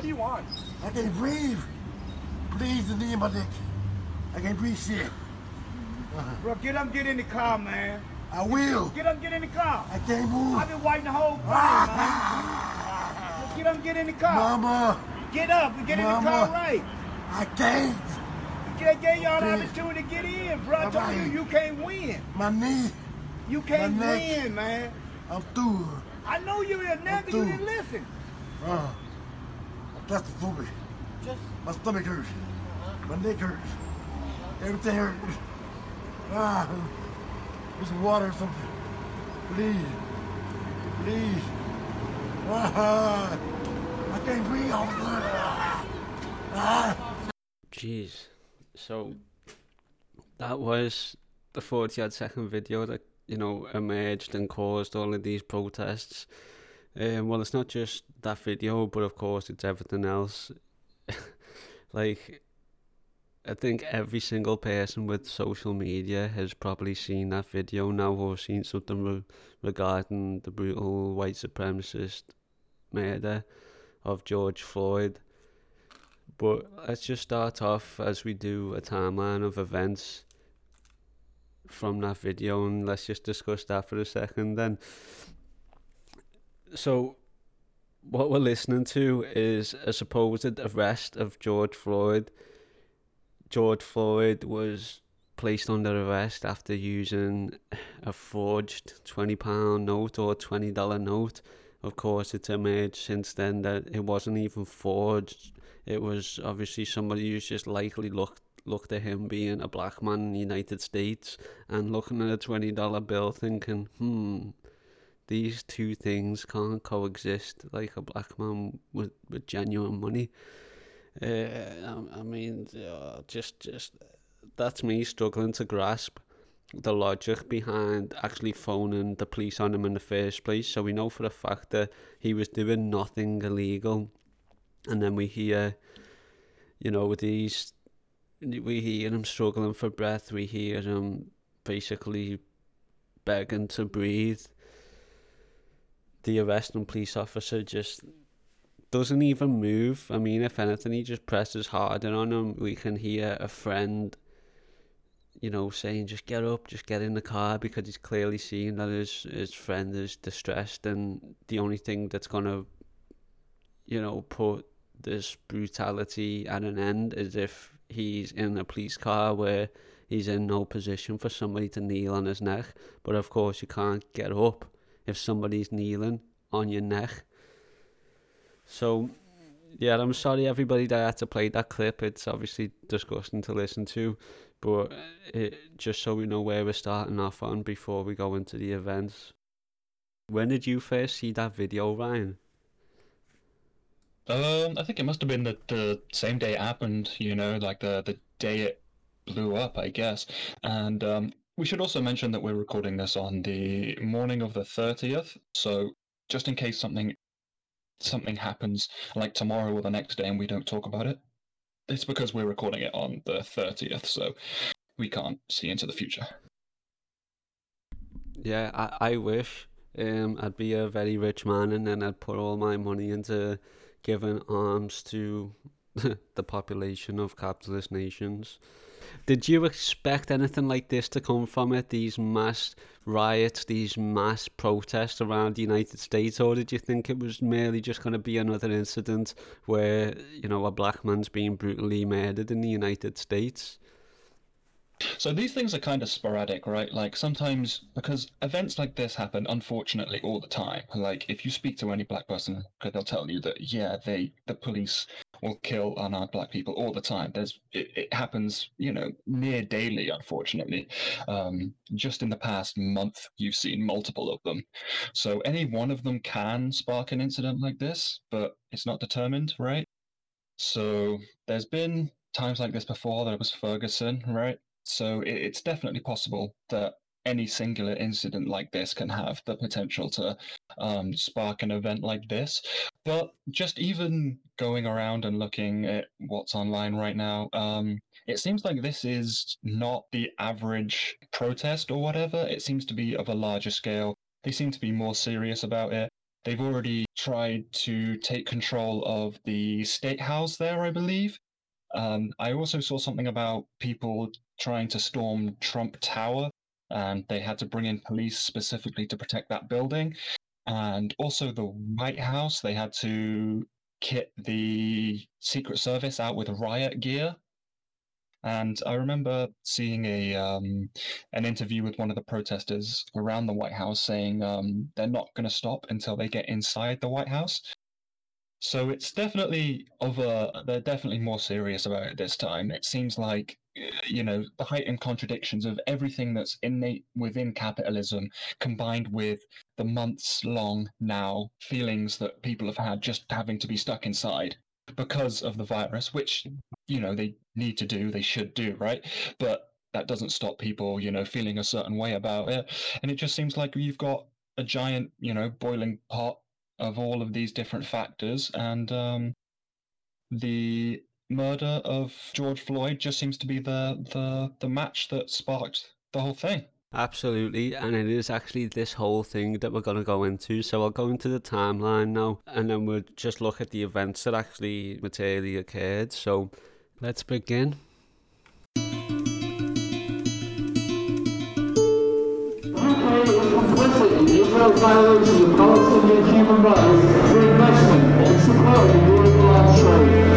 What do you want? I can't breathe. Please, the knee in my neck. I can't breathe shit. Bro, get up, get in the car, man. I will. Get up, get in the car. I can't move. I've been waiting the whole time, man. Get up, get in the car. Mama, Get up and get in the car right. I can't. Get, get y'all the opportunity to get in, bro. I told you you can't win. My knee. You can't win, man. I'm through. I know you're a nigga. You didn't listen. Uh, that's the food. Just My stomach hurts. My neck hurts. Everything hurts. Ah, get some water or something. Please. Please. Ah, I can't breathe, officer. Ah. Jeez. So that was the 40 odd second video that, you know, emerged and caused all of these protests. Um, well, it's not just that video, but of course, it's everything else. like, I think every single person with social media has probably seen that video now or seen something re- regarding the brutal white supremacist murder of George Floyd. But let's just start off as we do a timeline of events from that video and let's just discuss that for a second then. So, what we're listening to is a supposed arrest of George Floyd. George Floyd was placed under arrest after using a forged £20 note or $20 note. Of course, it's emerged since then that it wasn't even forged. It was obviously somebody who's just likely looked looked at him being a black man in the United States and looking at a twenty dollar bill thinking, hmm, these two things can't coexist like a black man with, with genuine money. Uh, I, I mean, uh, just just that's me struggling to grasp the logic behind actually phoning the police on him in the first place. So we know for a fact that he was doing nothing illegal, and then we hear, you know, with these we hear him struggling for breath. We hear him basically begging to breathe. The arresting police officer just doesn't even move. I mean, if anything, he just presses harder on him. We can hear a friend, you know, saying, just get up, just get in the car, because he's clearly seeing that his, his friend is distressed, and the only thing that's going to, you know, put this brutality at an end is if he's in a police car where he's in no position for somebody to kneel on his neck. But of course, you can't get up if somebody's kneeling on your neck. So, yeah, I'm sorry everybody that had to play that clip. It's obviously disgusting to listen to, but it, just so we know where we're starting off on before we go into the events. When did you first see that video, Ryan? Um, I think it must have been the, the same day it happened, you know, like the, the day it blew up, I guess. And um, we should also mention that we're recording this on the morning of the 30th. So just in case something something happens like tomorrow or the next day and we don't talk about it, it's because we're recording it on the 30th, so we can't see into the future. Yeah, I, I wish um, I'd be a very rich man and then I'd put all my money into giving arms to the population of capitalist nations. Did you expect anything like this to come from it? These mass riots, these mass protests around the United States, or did you think it was merely just going to be another incident where, you know, a black man's being brutally murdered in the United States? So these things are kind of sporadic, right? Like sometimes because events like this happen, unfortunately, all the time. Like if you speak to any black person, they'll tell you that yeah, they the police will kill unarmed black people all the time. There's it, it happens, you know, near daily, unfortunately. Um, just in the past month, you've seen multiple of them. So any one of them can spark an incident like this, but it's not determined, right? So there's been times like this before. There was Ferguson, right? So it, it's definitely possible that any singular incident like this can have the potential to um, spark an event like this. But just even going around and looking at what's online right now, um, it seems like this is not the average protest or whatever. It seems to be of a larger scale. They seem to be more serious about it. they've already tried to take control of the state house there, I believe. Um, I also saw something about people trying to storm Trump Tower, and they had to bring in police specifically to protect that building. And also the White House, they had to kit the Secret Service out with riot gear. And I remember seeing a um, an interview with one of the protesters around the White House saying um, they're not going to stop until they get inside the White House. So it's definitely of a they're definitely more serious about it this time. It seems like you know the heightened contradictions of everything that's innate within capitalism combined with the months long now feelings that people have had just having to be stuck inside because of the virus which you know they need to do they should do right? But that doesn't stop people you know feeling a certain way about it. And it just seems like you've got a giant you know boiling pot of all of these different factors and um the murder of George Floyd just seems to be the the the match that sparked the whole thing. Absolutely, and it is actually this whole thing that we're going to go into. So I'll go into the timeline now, and then we'll just look at the events that actually materially occurred. So let's begin. Israel violations of Palestinian human rights through investment and support of unilateral it's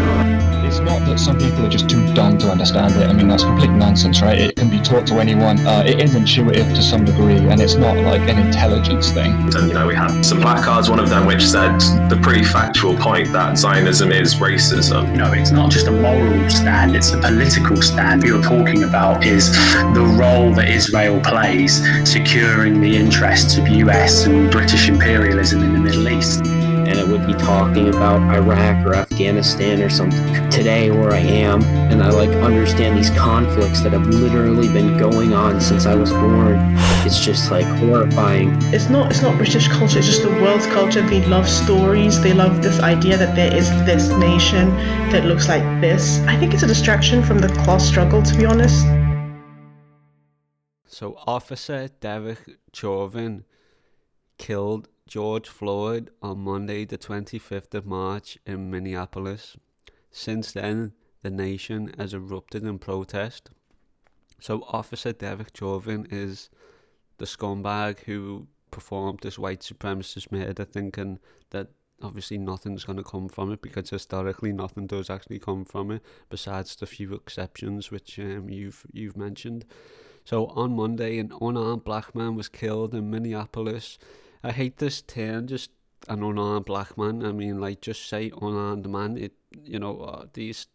not that some people are just too dumb to understand it. I mean, that's complete nonsense, right? It can be taught to anyone. Uh, it is intuitive to some degree, and it's not like an intelligence thing. And, you know, we had some placards, one of them which said the pretty factual point that Zionism is racism. You know, it's not just a moral stand, it's a political stand. What you're talking about is the role that Israel plays securing the interests of US and British imperialism in the Middle East and it would be talking about Iraq or Afghanistan or something. Today, where I am, and I like understand these conflicts that have literally been going on since I was born. It's just like horrifying. It's not. It's not British culture. It's just the world's culture. They love stories. They love this idea that there is this nation that looks like this. I think it's a distraction from the class struggle, to be honest. So, Officer Derek Chauvin killed George Floyd on Monday, the 25th of March, in Minneapolis. Since then, the nation has erupted in protest. So, Officer Derek Chauvin is the scumbag who performed this white supremacist murder, thinking that obviously nothing's going to come from it because historically nothing does actually come from it, besides the few exceptions which um, you've you've mentioned. So on Monday, an unarmed black man was killed in Minneapolis I hate this term, just an unarmed black man. I mean, like, just say unarmed man. It, you know, uh, these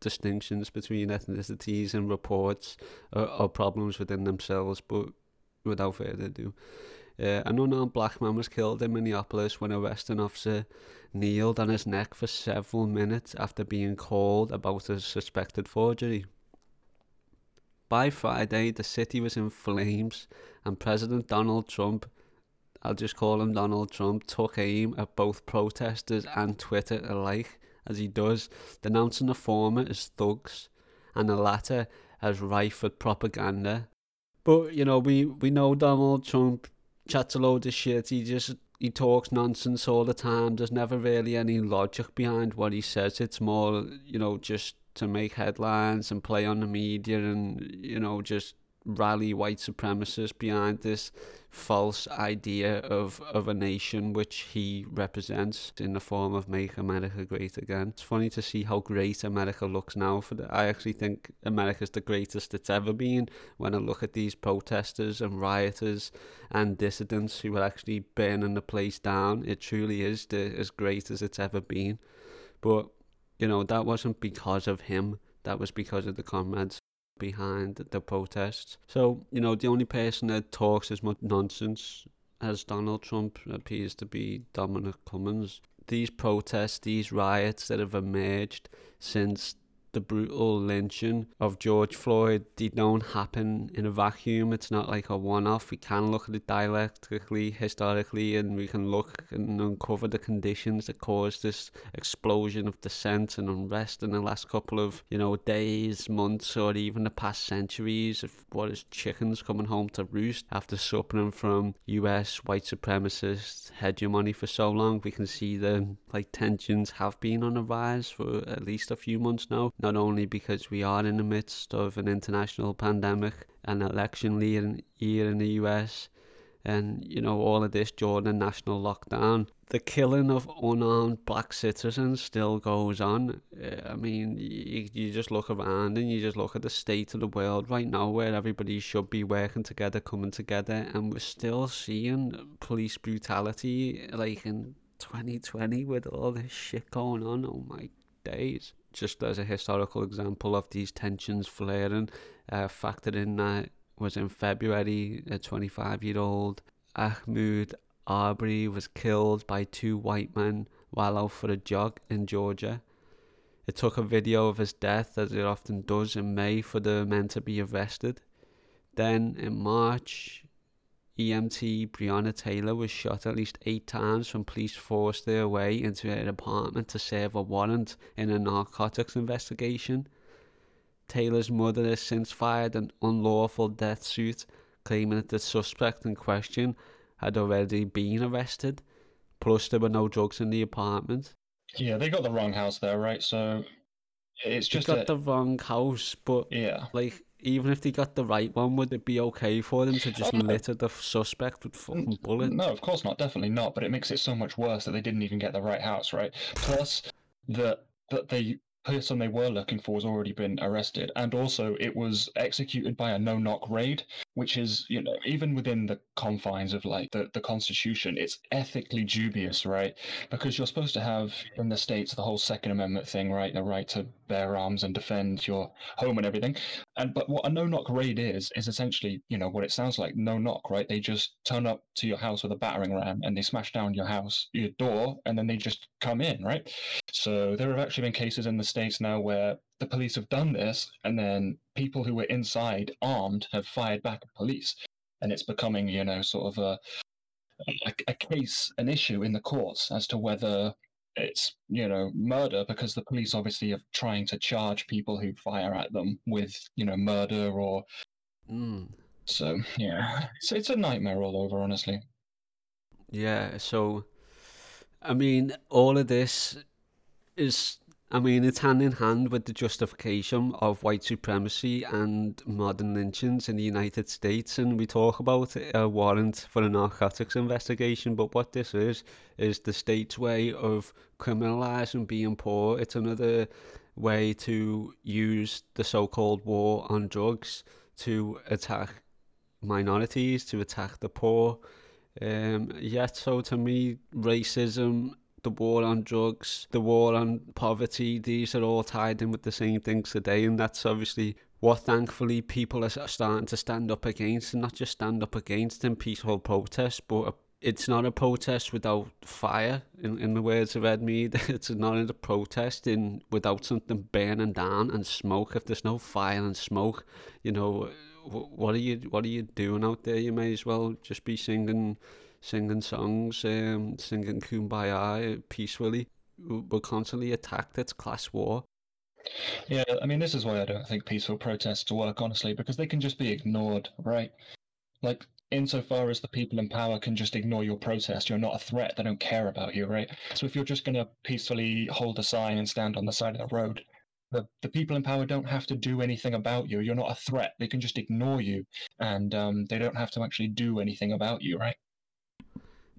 distinctions between ethnicities and reports are, are, problems within themselves, but without further ado. Uh, an unarmed black man was killed in Minneapolis when a arresting officer kneeled on his neck for several minutes after being called about a suspected forgery. By Friday, the city was in flames, and President Donald Trump I'll just call him Donald Trump, took aim at both protesters and Twitter alike, as he does, denouncing the former as thugs and the latter as rife with propaganda. But, you know, we, we know Donald Trump chats a load of shit, he just he talks nonsense all the time. There's never really any logic behind what he says. It's more, you know, just to make headlines and play on the media and, you know, just rally white supremacists behind this false idea of, of a nation which he represents in the form of Make America Great Again. It's funny to see how great America looks now. For the, I actually think America's the greatest it's ever been when I look at these protesters and rioters and dissidents who are actually burning the place down. It truly is the, as great as it's ever been. But, you know, that wasn't because of him. That was because of the comrades behind the protests. So, you know, the only person that talks as much nonsense as Donald Trump appears to be Dominic Cummings. These protests, these riots that have emerged since the brutal lynching of George Floyd, they don't happen in a vacuum. It's not like a one off. We can look at it dialectically, historically, and we can look and uncover the conditions that caused this explosion of dissent and unrest in the last couple of, you know, days, months, or even the past centuries of what is chickens coming home to roost after suffering from US white supremacist hegemony for so long. We can see the like tensions have been on the rise for at least a few months now not only because we are in the midst of an international pandemic, an election year in the US, and you know all of this during a national lockdown. The killing of unarmed black citizens still goes on. Eh, I mean, you, you just look around and you just look at the state of the world right now, where everybody should be working together, coming together, and we're still seeing police brutality like in 2020 with all this shit going on. Oh my days just as a historical example of these tensions flaring, uh, factored in that was in February, a 25 year old Ahmaud Arbery was killed by two white men while out for a jog in Georgia. It took a video of his death, as it often does in May, for the men to be arrested. Then in March, EMT Breonna Taylor was shot at least eight times when police forced their way into her apartment to serve a warrant in a narcotics investigation. Taylor's mother has since filed an unlawful death suit claiming that the suspect in question had already been arrested, plus there were no drugs in the apartment. Yeah, they got the wrong house there, right? So it's just they got that, the wrong house, but yeah, like even if they got the right one, would it be okay for them to just Oh, no. litter the suspect with fucking bullets? No, of course not. Definitely not. But it makes it so much worse that they didn't even get the right house, right? Plus, that that the person they were looking for has already been arrested, and also it was executed by a no-knock raid, which is, you know, even within the confines of like the the Constitution, it's ethically dubious, right? Because you're supposed to have in the states the whole Second Amendment thing, right? The right to bear arms and defend your home and everything. And but what a no-knock raid is is essentially, you know, what it sounds like, no knock, right? They just turn up to your house with a battering ram and they smash down your house, your door, and then they just come in, right? So there have actually been cases in the states now where the police have done this, and then people who were inside armed have fired back at police, and it's becoming, you know, sort of a a, a case, an issue in the courts as to whether it's you know murder because the police obviously are trying to charge people who fire at them with you know murder or Mm. so yeah it's, it's a nightmare all over honestly Yeah, so I mean, all of this is, I mean, it's hand in hand with the justification of white supremacy and modern lynchings in the United States. And we talk about a warrant for a narcotics investigation, but what this is, is the state's way of criminalizing being poor. It's another way to use the so called war on drugs to attack minorities, to attack the poor. Um, yet, so to me, racism, the war on drugs, the war on poverty, these are all tied in with the same things today, and that's obviously what thankfully people are starting to stand up against, and not just stand up against in peaceful protest, but it's not a protest without fire, in, in the words of Ed Mead. It's not a protest in without something burning down and smoke. If there's no fire and smoke, you know, what are you what are you doing out there? You may as well just be singing singing songs, um, singing kumbaya peacefully. We're constantly attacked. It's class war. yeah i mean this is why i don't think peaceful protests work honestly because they can just be ignored right like insofar as the people in power can just ignore your protest you're not a threat they don't care about you right so if you're just going to peacefully hold a sign and stand on the side of the road the, the people in power don't have to do anything about you you're not a threat they can just ignore you and um, they don't have to actually do anything about you right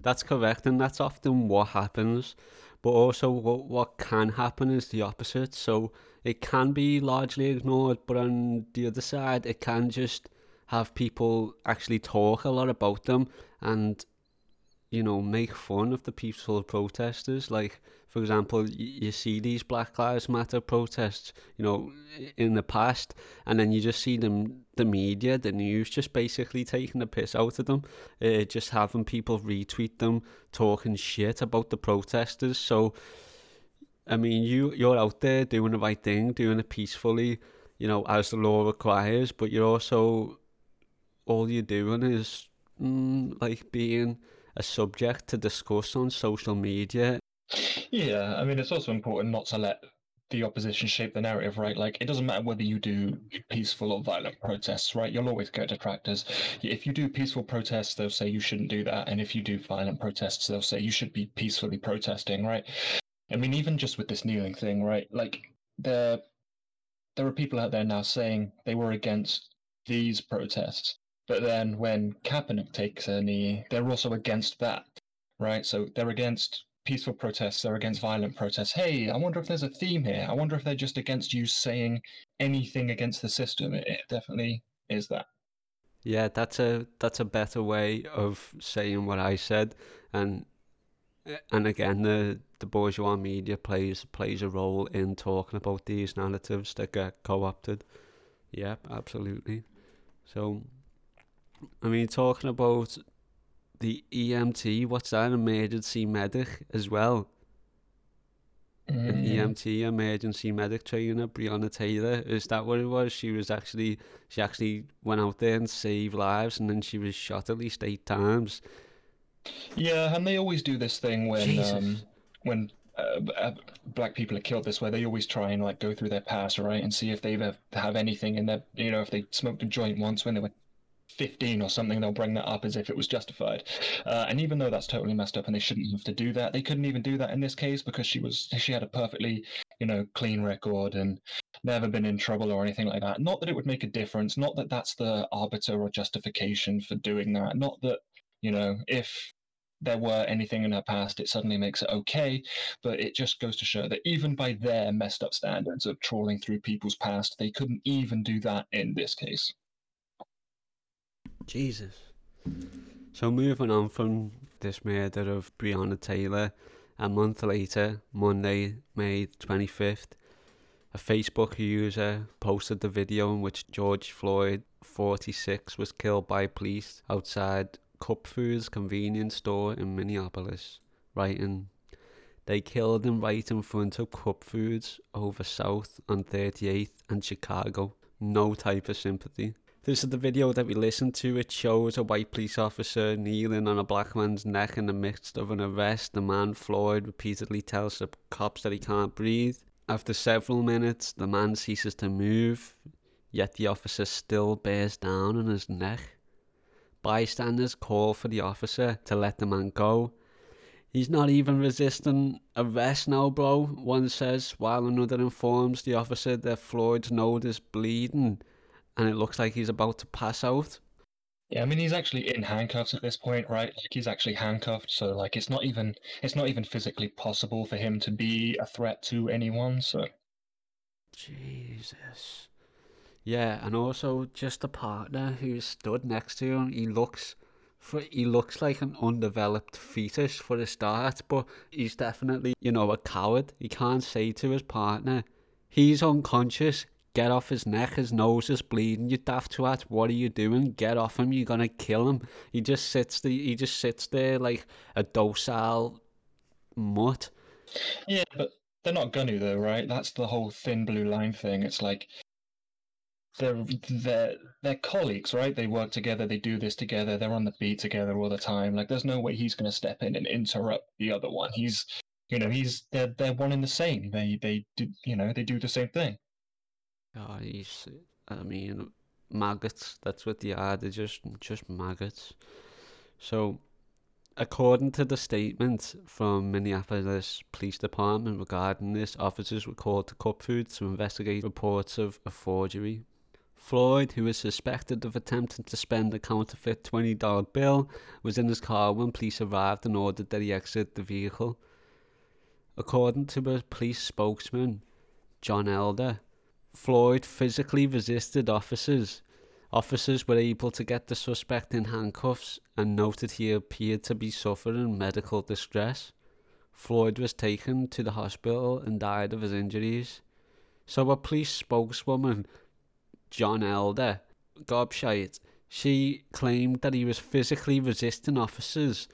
That's correct, and that's often what happens. But also, what what can happen is the opposite. So it can be largely ignored, but on the other side, it can just have people actually talk a lot about them and you know make fun of the peaceful protesters. Like for example, you, see these Black Lives Matter protests, you know, in the past, and then you just see them, the media, the news, just basically taking the piss out of them, uh, just having people retweet them, talking shit about the protesters. So I mean, you you're out there doing the right thing, doing it peacefully, you know, as the law requires. But you're also all you're doing is mm, like being a subject to discuss on social media. Yeah, I mean, it's also important not to let the opposition shape the narrative, right? Like, it doesn't matter whether you do peaceful or violent protests, right? You'll always get detractors. If you do peaceful protests, they'll say you shouldn't do that. And if you do violent protests, they'll say you should be peacefully protesting, right? I mean, even just with this kneeling thing, right? Like, there, there are people out there now saying they were against these protests. But then when Kaepernick takes a knee, they're also against that, right? So they're against peaceful protests, they're against violent protests. Hey, I wonder if there's a theme here. I wonder if they're just against you saying anything against the system. It, it definitely is that. Yeah, that's a that's a better way of saying what I said, and and again, the the bourgeois media plays plays a role in talking about these narratives that get co-opted. Yeah, absolutely. So, I mean, talking about the EMT, what's that? Emergency medic as well. An EMT, emergency medic trainer, Breonna Taylor. Is that what it was? She was actually, she actually went out there and saved lives, and then she was shot at least eight times. Yeah, and they always do this thing when um, when uh, uh, black people are killed this way. They always try and like go through their past, right, and see if they have have anything in their, you know, if they smoked a joint once when they were 15 or something, they'll bring that up as if it was justified. Uh, and even though that's totally messed up and they shouldn't have to do that, they couldn't even do that in this case because she was she had a perfectly, you know, clean record and never been in trouble or anything like that. Not that it would make a difference, not that that's the arbiter or justification for doing that, not that, you know, if there were anything in her past, it suddenly makes it okay. But it just goes to show that even by their messed up standards of trawling through people's past, they couldn't even do that in this case. Jesus. So moving on from this murder of Breonna Taylor, a month later, Monday, May 25th, a Facebook user posted the video in which George Floyd, 46, was killed by police outside Cup Foods convenience store in Minneapolis, writing, They killed him right in front of Cup Foods over South on 38th and Chicago. No type of sympathy. This is the video that we listened to. It shows a white police officer kneeling on a black man's neck in the midst of an arrest. The man, Floyd, repeatedly tells the cops that he can't breathe. After several minutes, the man ceases to move, yet the officer still bears down on his neck. Bystanders call for the officer to let the man go. He's not even resisting arrest now, bro, one says, while another informs the officer that Floyd's nose is bleeding and it looks like he's about to pass out. Yeah, I mean he's actually in handcuffs at this point, right? Like he's actually handcuffed, so like it's not even it's not even physically possible for him to be a threat to anyone. So Jesus. Yeah, and also just the partner who's stood next to him. He looks for he looks like an undeveloped fetus for a start, but he's definitely, you know, a coward. He can't say to his partner, he's unconscious, get off his neck, his nose is bleeding, you daft twat, what are you doing? Get off him, you're gonna kill him. He just sits the he just sits there like a docile mutt. yeah, but they're not gonna though, right? That's the whole thin blue line thing. It's like they're they're they're colleagues, right? They work together, they do this together, they're on the beat together all the time. Like there's no way he's gonna step in and interrupt the other one. He's you know, he's they're they're one and the same. They they do you know, they do the same thing. Oh, he's, I mean, maggots. That's what they are. They're just, just maggots. So, according to the statement from Minneapolis Police Department regarding this, officers were called to Cup Foods to investigate reports of a forgery. Floyd, who is suspected of attempting to spend a counterfeit $20 bill, was in his car when police arrived and ordered that he exit the vehicle. According to a police spokesman, John Elder, Floyd physically resisted officers. Officers were able to get the suspect in handcuffs and noted he appeared to be suffering medical distress. Floyd was taken to the hospital and died of his injuries. So a police spokeswoman, John Elder, gobshite, she claimed that he was physically resisting officers.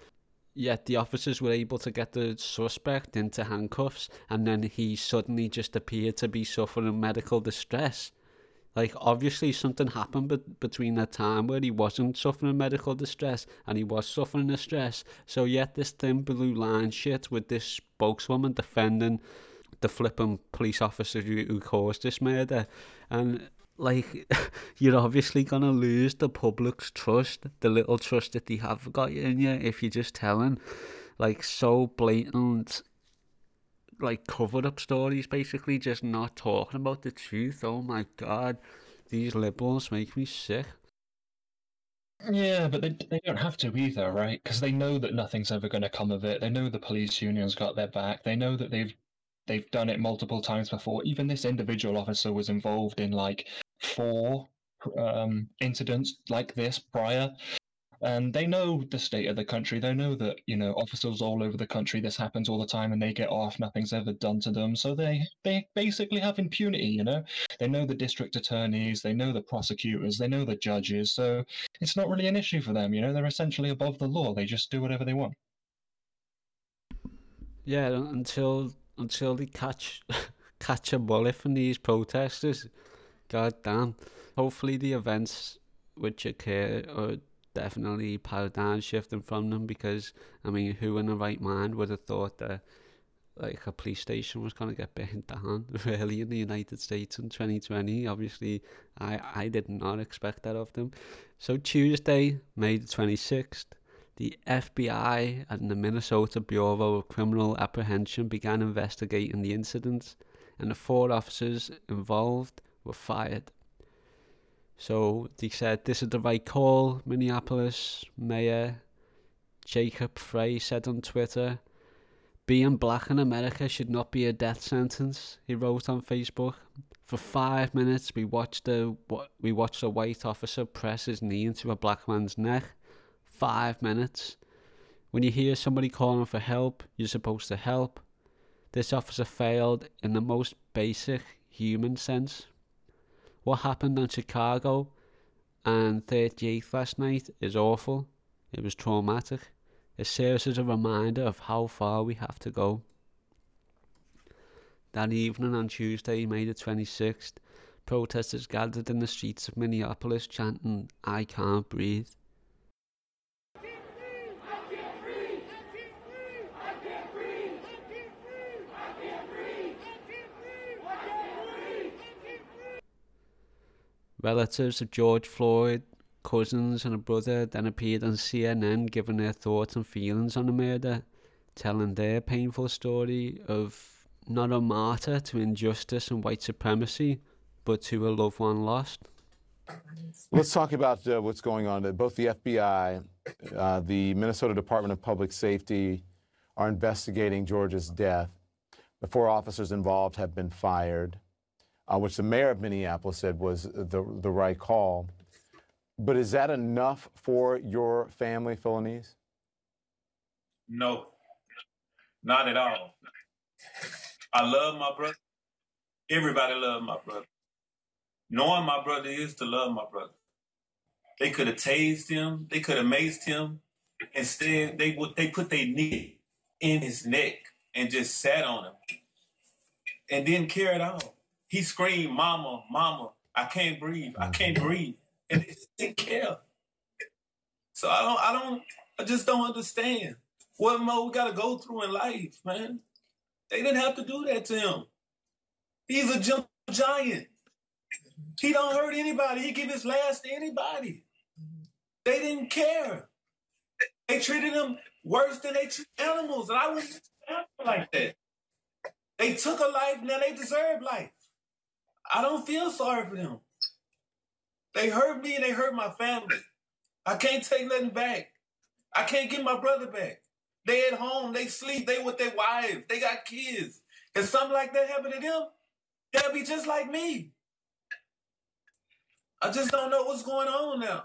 Yet the officers were able to get the suspect into handcuffs, and then he suddenly just appeared to be suffering medical distress. Like, obviously, something happened be- between the time where he wasn't suffering medical distress and he was suffering distress. So, yet, this thin blue line shit with this spokeswoman defending the flipping police officer who, who caused this murder. And, like, you're obviously to lose the public's trust, the little trust that they have got in you if you're just telling, like, so blatant like covered up stories basically just not talking about the truth oh my god these liberals make me sick Yeah, but they they don't have to either, right? Because they know that nothing's ever going to come of it. They know the police union's got their back. They know that they've they've done it multiple times before. Even this individual officer was involved in like four um, incidents like this prior, and they know the state of the country. They know that you know officers all over the country. This happens all the time, and they get off. Nothing's ever done to them, so they they basically have impunity. You know, they know the district attorneys, they know the prosecutors, they know the judges. So it's not really an issue for them. You know, they're essentially above the law. They just do whatever they want. yeah until until they catch catch a bullet from these protesters god damn. Hopefully the events which occur are definitely paradigm shifting from them because I mean who in the right mind would have thought that like a police station was going to get burnt down really in the United States in 2020 obviously I, I did not expect that of them. So Tuesday May the 26th the FBI and the Minnesota Bureau of Criminal Apprehension began investigating the incident and the four officers involved were fired so they said this is the right call. Minneapolis Mayor Jacob Frey said on Twitter, "Being black in America should not be a death sentence." He wrote on Facebook. For five minutes, we watched a we watched a white officer press his knee into a black man's neck. Five minutes. When you hear somebody calling for help, you're supposed to help. This officer failed in the most basic human sense what happened in Chicago and 38th last night is awful. It was traumatic. It serves as a reminder of how far we have to go. That evening on Tuesday, May the 26th, protesters gathered in the streets of Minneapolis chanting, I can't breathe. Relatives of George Floyd, cousins, and a brother then appeared on CNN giving their thoughts and feelings on the murder, telling their painful story of not a martyr to injustice and white supremacy, but to a loved one lost. Let's talk about uh, what's going on. Both the FBI, uh, the Minnesota Department of Public Safety are investigating George's death. The four officers involved have been fired uh, which the mayor of Minneapolis said was the, the right call. But is that enough for your family, Philonise? No, not at all. I love my brother. Everybody love my brother. Knowing my brother is to love my brother. They could have tased him. They could have maced him. Instead, they they put their knee in his neck and just sat on him and didn't care at all. He screamed, "Mama, Mama, I can't breathe. I can't Mm-hmm. breathe," and they didn't care. So I don't, I don't, I just don't understand what more we got to go through in life, man. They didn't have to do that to him. He's a jump giant. He don't hurt anybody. He give his last to anybody. They didn't care. They treated him worse than they treat animals, and I wouldn't like that. They took a life, now they deserve life. I don't feel sorry for them. They hurt me and they hurt my family. I can't take nothing back. I can't get my brother back. They at home, they sleep, they with their wives, they got kids. If something like that happened to them, they'll be just like me. I just don't know what's going on now.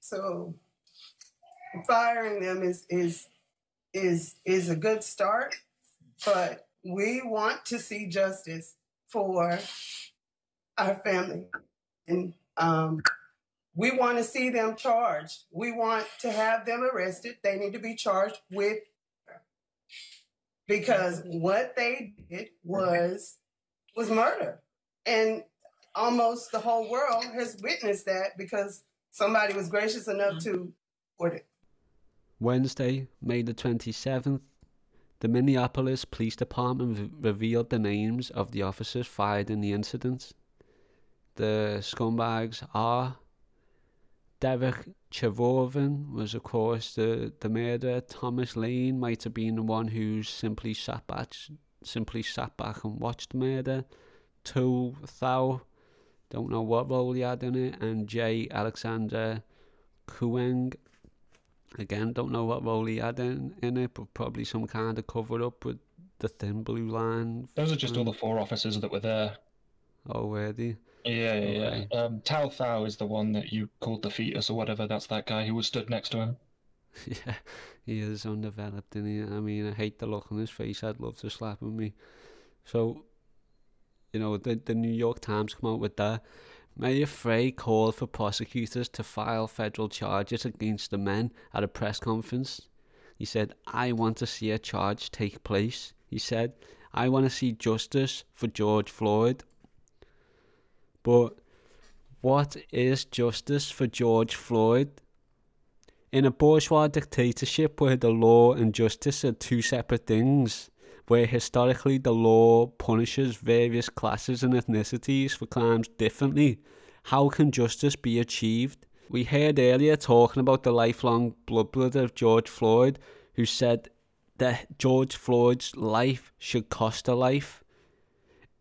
So firing them is is is is a good start, but we want to see justice for our family. And um We want to see them charged. We want to have them arrested. They need to be charged with because what they did was was murder. And almost the whole world has witnessed that because somebody was gracious enough to report it. Wednesday, May the 27th, the Minneapolis Police Department re- revealed the names of the officers fired in the incident. The scumbags are Derek Chauvin was, of course, the, the murderer. Thomas Lane might have been the one who simply sat back, simply sat back and watched the murder. Tou Thao, don't know what role he had in it, and J. Alexander Kueng. Again, don't know what role he had in, in it, but probably some kind of cover up with the thin blue line. Those are just all the four officers that were there. Oh, were they? Yeah, yeah, yeah. Um, Tou Thao is the one that you called the fetus or whatever. That's that guy who was stood next to him. Yeah, he is undeveloped, and he, I mean, I hate the look on his face. I'd love to slap him. Me, so you know, the the New York Times come out with that. Mayor Frey called for prosecutors to file federal charges against the men at a press conference. He said, "I want to see a charge take place." He said, "I want to see justice for George Floyd." But what is justice for George Floyd? In a bourgeois dictatorship where the law and justice are two separate things, where historically the law punishes various classes and ethnicities for crimes differently, how can justice be achieved? We heard earlier talking about the lifelong blood brother of George Floyd, who said that George Floyd's life should cost a life.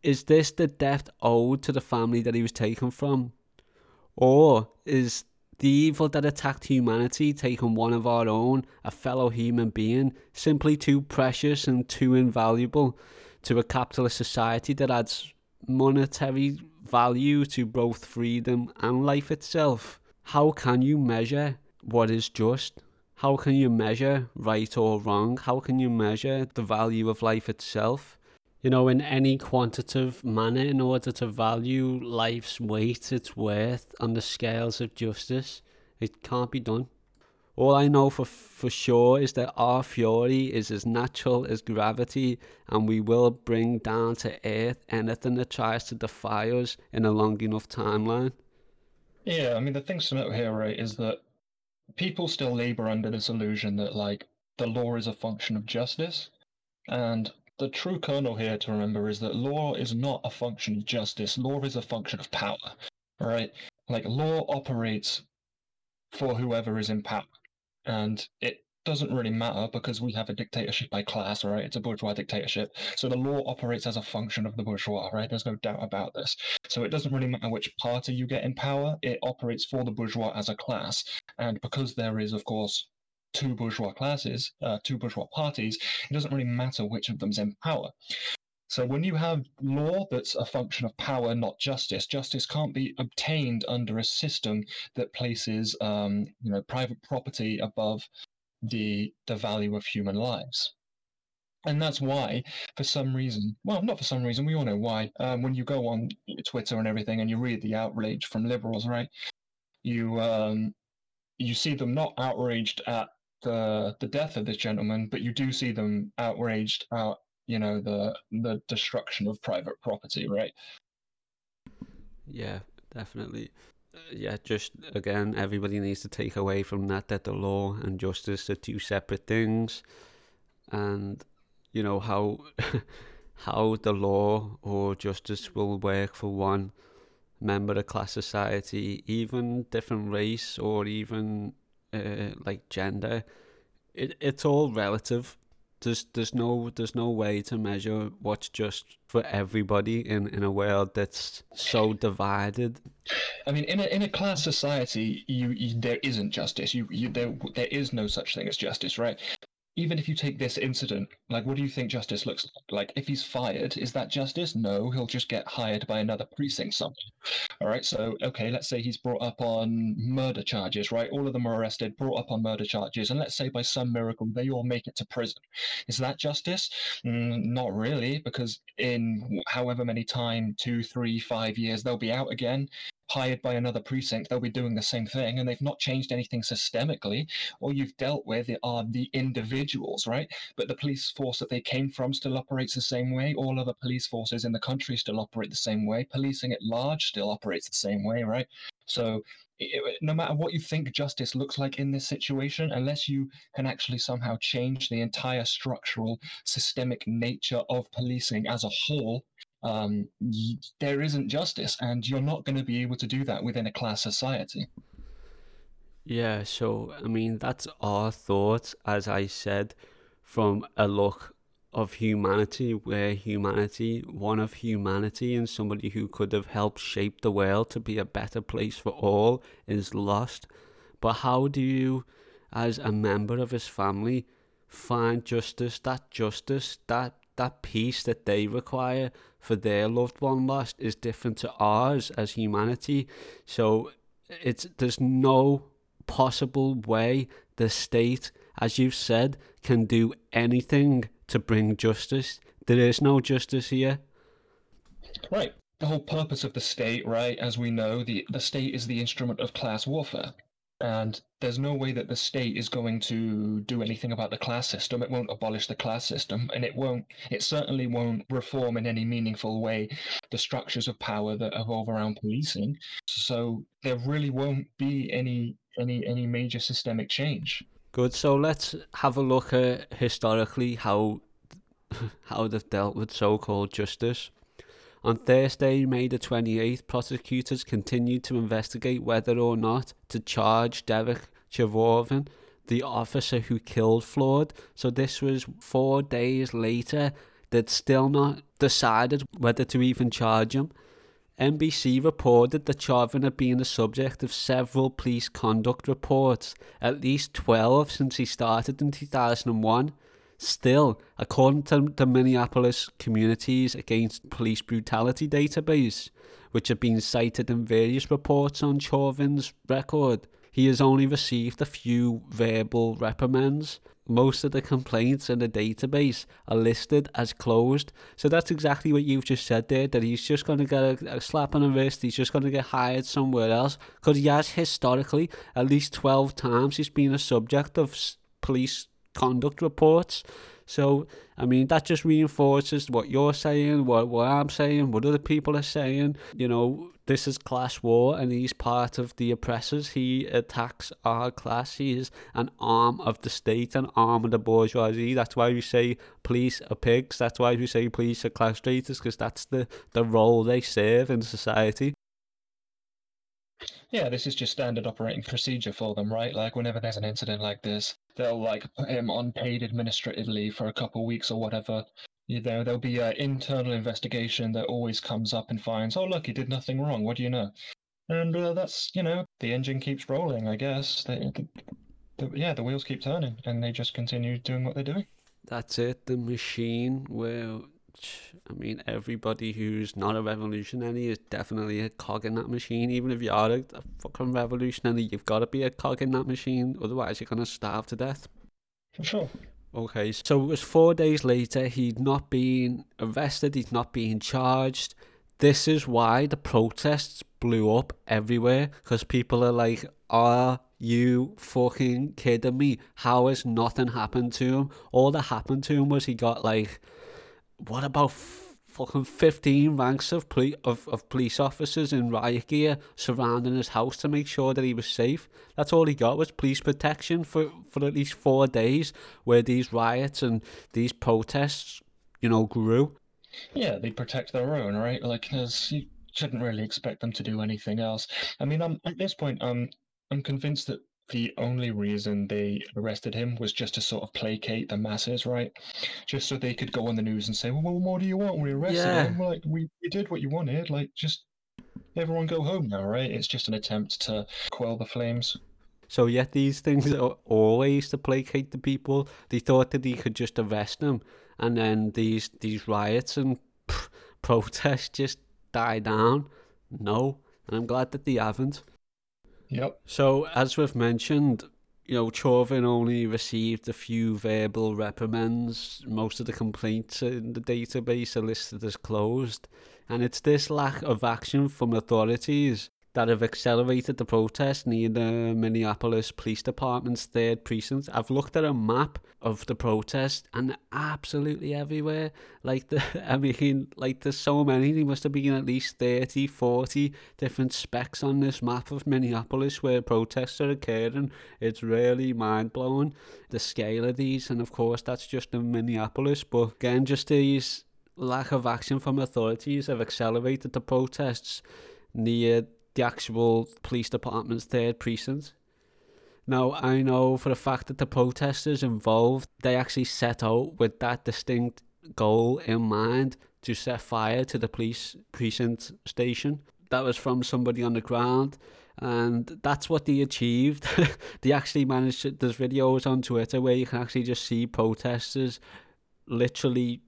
Is this the debt owed to the family that he was taken from? Or is the evil that attacked humanity taking one of our own, a fellow human being, simply too precious and too invaluable to a capitalist society that adds monetary value to both freedom and life itself? How can you measure what is just? How can you measure right or wrong? How can you measure the value of life itself? You know, in any quantitative manner in order to value life's weight, its worth on the scales of justice. It can't be done. All I know for for sure is that our fury is as natural as gravity, and we will bring down to earth anything that tries to defy us in a long enough timeline. Yeah, I mean, the thing to note here, right, is that people still labor under this illusion that, like, the law is a function of justice. And the true kernel here to remember is that law is not a function of justice. Law is a function of power, right? Like, law operates for whoever is in power. And it doesn't really matter because we have a dictatorship by class, right? It's a bourgeois dictatorship. So the law operates as a function of the bourgeois, right? There's no doubt about this. So it doesn't really matter which party you get in power, it operates for the bourgeois as a class. And because there is, of course, two bourgeois classes, uh, two bourgeois parties, it doesn't really matter which of them's in power. So when you have law that's a function of power, not justice, justice can't be obtained under a system that places, um, you know, private property above the the value of human lives. And that's why, for some reason, well, not for some reason, we all know why. Um, when you go on Twitter and everything, and you read the outrage from liberals, right? You um, you see them not outraged at the the death of this gentleman, but you do see them outraged at you know the the destruction of private property, right? Yeah, definitely. Uh, yeah, just again, everybody needs to take away from that that the law and justice are two separate things, and you know how how the law or justice will work for one member of class society, even different race or even uh, like gender. It it's all relative. There's there's no there's no way to measure what's just for everybody in, in a world that's so divided. I mean, in a in a class society, you, you there isn't justice. You you there there is no such thing as justice, right? Even if you take this incident, like, what do you think justice looks like? If he's fired, is that justice? No, he'll just get hired by another precinct somewhere. All right, so okay, let's say he's brought up on murder charges, right? All of them are arrested, brought up on murder charges, and let's say by some miracle they all make it to prison. Is that justice? Mm, not really, because in however many time, two, three, five years, they'll be out again hired by another precinct, they'll be doing the same thing, and they've not changed anything systemically. All you've dealt with are the individuals, right? But the police force that they came from still operates the same way. All other police forces in the country still operate the same way. Policing at large still operates the same way, right? So no matter what you think justice looks like in this situation, unless you can actually somehow change the entire structural, systemic nature of policing as a whole, um, there isn't justice, and you're not going to be able to do that within a class society. Yeah, so I mean, that's our thoughts, as I said, from a look of humanity, where humanity, one of humanity, and somebody who could have helped shape the world to be a better place for all, is lost. But how do you, as a member of his family, find justice, that justice, that that peace that they require for their loved one lost is different to ours as humanity. So it's there's no possible way the state, as you've said, can do anything to bring justice. There is no justice here. Right. The whole purpose of the state, right, as we know, the, the state is the instrument of class warfare. And there's no way that the state is going to do anything about the class system. It won't abolish the class system, and it won't. It certainly won't reform in any meaningful way the structures of power that evolve around policing. So there really won't be any any any major systemic change. Good. So let's have a look at historically how how they've dealt with so-called justice. On Thursday, May the 28th, prosecutors continued to investigate whether or not to charge Derek Chauvin, the officer who killed Floyd. So this was four days later. They'd still not decided whether to even charge him. NBC reported that Chauvin had been the subject of several police conduct reports, at least 12 since he started in 2001. Still, according to the Minneapolis Communities Against Police Brutality database, which had been cited in various reports on Chauvin's record, he has only received a few verbal reprimands. Most of the complaints in the database are listed as closed. So that's exactly what you've just said there, that he's just going to get a, a slap on the wrist, he's just going to get hired somewhere else. Because he has historically, at least 12 times, he's been a subject of police conduct reports. So, I mean, that just reinforces what you're saying, what, what I'm saying, what other people are saying. You know, this is class war and he's part of the oppressors. He attacks our class. He is an arm of the state, an arm of the bourgeoisie. That's why we say police are pigs. That's why we say police are class traitors, because that's the, the role they serve in society. Yeah, this is just standard operating procedure for them, right? Like whenever there's an incident like this, they'll like put him on paid administrative leave for a couple weeks or whatever. You know, there'll be an internal investigation that always comes up and finds, oh look, he did nothing wrong. What do you know? And uh, that's you know, the engine keeps rolling. I guess. They, the, yeah, the wheels keep turning, and they just continue doing what they're doing. That's it. The machine will I mean, everybody who's not a revolutionary is definitely a cog in that machine. Even if you are a, a fucking revolutionary, you've got to be a cog in that machine. Otherwise, you're going to starve to death. For sure. Okay, so it was four days later. He'd not been arrested, he'd not been charged. This is why the protests blew up everywhere because people are like, are you fucking kidding me? How has nothing happened to him? All that happened to him was he got like what about f- fucking 15 ranks of, poli- of, of police officers in riot gear surrounding his house to make sure that he was safe? That's all he got was police protection for, for at least four days where these riots and these protests, you know, grew. Yeah, they protect their own, right? Like, you shouldn't really expect them to do anything else. I mean, um, at this point, um, I'm convinced that the only reason they arrested him was just to sort of placate the masses, right? Just so they could go on the news and say, "Well, what more do you want? We arrested yeah. him. Like, we, we did what you wanted. Like, just everyone go home now, right?" It's just an attempt to quell the flames. So yet these things are always to placate the people. They thought that they could just arrest him, and then these these riots and protests just die down. No, and I'm glad that they haven't. Yep. So, as we've mentioned, you know, Chauvin only received a few verbal reprimands. Most of the complaints in the database are listed as closed. And it's this lack of action from authorities that have accelerated the protest near the Minneapolis Police Department's third precinct. I've looked at a map of the protest and absolutely everywhere. Like the I mean like there's so many, there must have been at least 30, 40 different specks on this map of Minneapolis where protests are occurring. It's really mind blowing the scale of these and of course that's just in Minneapolis. But again just these lack of action from authorities have accelerated the protests near the actual police department's third precinct. Now, I know for a fact that the protesters involved, they actually set out with that distinct goal in mind to set fire to the police precinct station. That was from somebody on the ground, and that's what they achieved. they actually managed to, there's videos on Twitter where you can actually just see protesters literally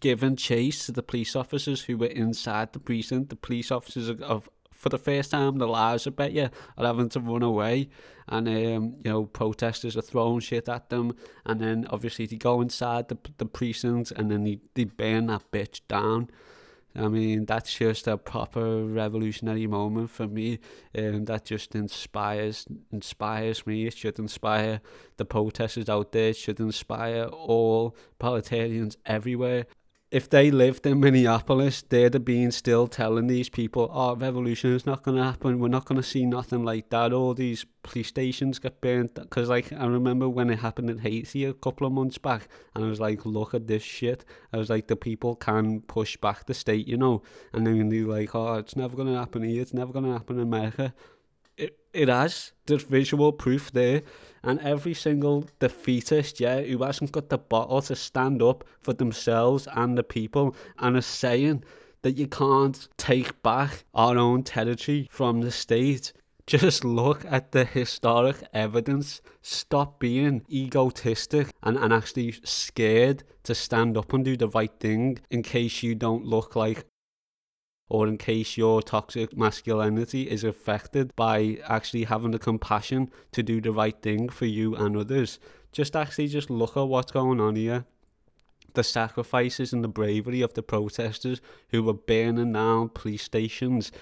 giving chase to the police officers who were inside the precinct. The police officers of for the first time their lives, I bet you, are having to run away. And, um, you know, protesters are throwing shit at them. And then, obviously, they go inside the, the precinct and then they, they burn that bitch down. I mean, that's just a proper revolutionary moment for me. Um, that just inspires inspires me. It should inspire the protesters out there. It should inspire all politicians everywhere if they lived in Minneapolis, they'd have been still telling these people, oh, revolution is not going to happen. We're not going to see nothing like that. All these police stations get burnt. Because, like, I remember when it happened in Haiti a couple of months back, and I was like, look at this shit. I was like, the people can push back the state, you know? And then they're like, oh, it's never going to happen here. It's never going to happen in America. It, it has. There's visual proof there and every single defeatist, yeah, who hasn't got the bottle to stand up for themselves and the people and is saying that you can't take back our own territory from the state. Just look at the historic evidence. Stop being egotistic and, and actually scared to stand up and do the right thing in case you don't look like or in case your toxic masculinity is affected by actually having the compassion to do the right thing for you and others. Just actually just look at what's going on here. The sacrifices and the bravery of the protesters who were burning down police stations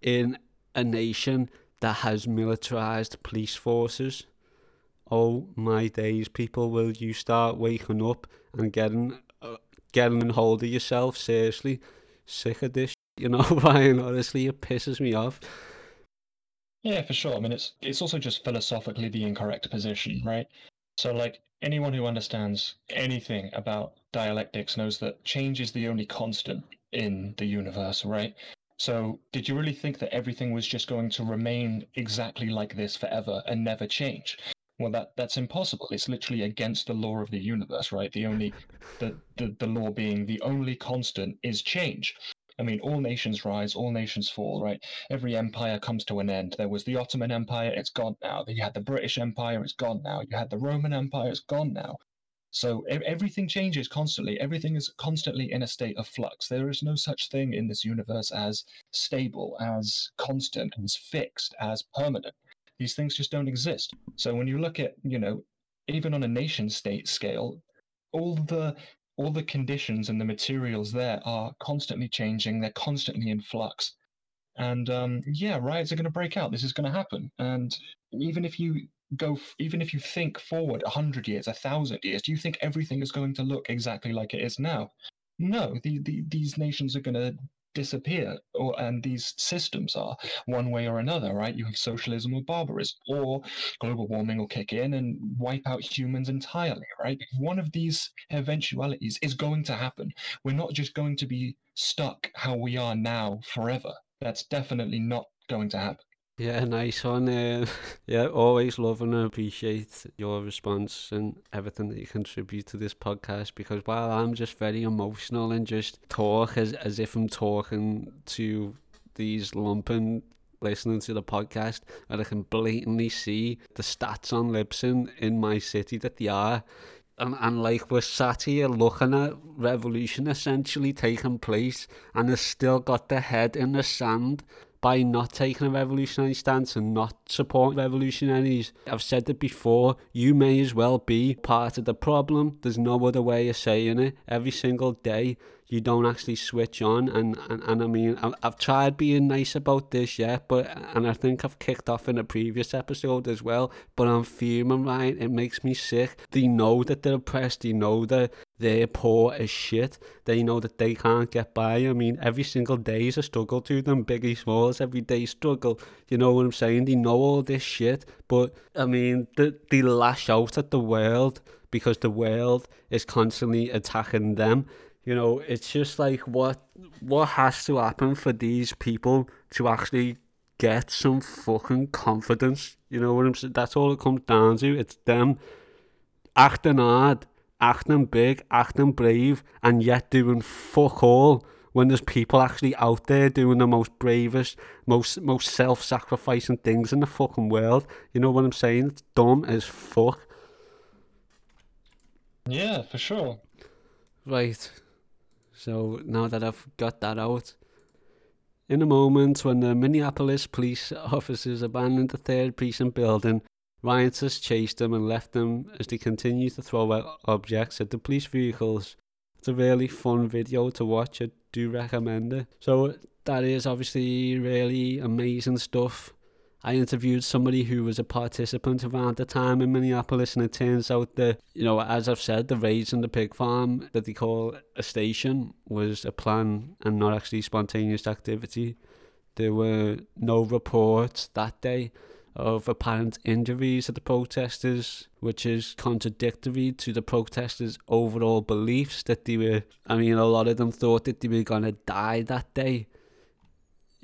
in a nation that has militarized police forces. Oh my days, people, will you start waking up and getting uh, getting hold of yourself seriously? Sick of this you know, Ryan. Honestly, it pisses me off. Yeah, for sure. I mean, it's it's also just philosophically the incorrect position, right? So, like anyone who understands anything about dialectics knows that change is the only constant in the universe, right? So, did you really think that everything was just going to remain exactly like this forever and never change? Well, that that's impossible. It's literally against the law of the universe, right? The only the, the, the law being the only constant is change. I mean, all nations rise, all nations fall, right? Every empire comes to an end. There was the Ottoman Empire, it's gone now. You had the British Empire, it's gone now. You had the Roman Empire, it's gone now. So everything changes constantly. Everything is constantly in a state of flux. There is no such thing in this universe as stable, as constant, as fixed, as permanent. These things just don't exist. So when you look at, you know, even on a nation state scale, all the all the conditions and the materials there are constantly changing. They're constantly in flux. And um, yeah, riots are going to break out. This is going to happen. And even if you go, even if you think forward a hundred years, a thousand years, do you think everything is going to look exactly like it is now? No, the, the, these nations are going to disappear or and these systems are one way or another right? You have socialism or barbarism or global warming will kick in and wipe out humans entirely right? One of these eventualities is going to happen. We're not just going to be stuck how we are now forever. That's definitely not going to happen yeah, nice one. Uh, yeah, always love and appreciate your response and everything that you contribute to this podcast because while I'm just very emotional and just talk as, as if I'm talking to these lumpen listening to the podcast and I can blatantly see the stats on Libsyn in my city that they are. And, and like we're sat here looking at revolution essentially taking place and they've still got their head in the sand by not taking a revolutionary stance and not supporting revolutionaries. I've said it before, you may as well be part of the problem. There's no other way of saying it. Every single day, you don't actually switch on. And, and, and I mean, I've, I've tried being nice about this, yet, but, and I think I've kicked off in a previous episode as well, but I'm fuming, right? It makes me sick. They know that they're oppressed, they know that they're poor as shit. They know that they can't get by. I mean, every single day is a struggle to them. Biggie Smalls, every day struggle. You know what I'm saying? They know all this shit, but I mean, they, they lash out at the world because the world is constantly attacking them. You know, it's just like what what has to happen for these people to actually get some fucking confidence. You know what I'm saying? That's all it comes down to. It's them acting hard, acting big, acting brave, and yet doing fuck all when there's people actually out there doing the most bravest, most most self-sacrificing things in the fucking world. You know what I'm saying? It's dumb as fuck. Yeah, for sure. Right. So now that I've got that out, in a moment when the Minneapolis police officers abandoned the third precinct building, rioters chased them and left them as they continued to throw objects at the police vehicles. It's a really fun video to watch. I do recommend it. So that is obviously really amazing stuff. I interviewed somebody who was a participant around the time in Minneapolis, and it turns out that, you know, as I've said, the raids on the pig farm that they call a station was a plan and not actually spontaneous activity. There were no reports that day of apparent injuries at the protesters, which is contradictory to the protesters' overall beliefs that they were. I mean, a lot of them thought that they were going to die that day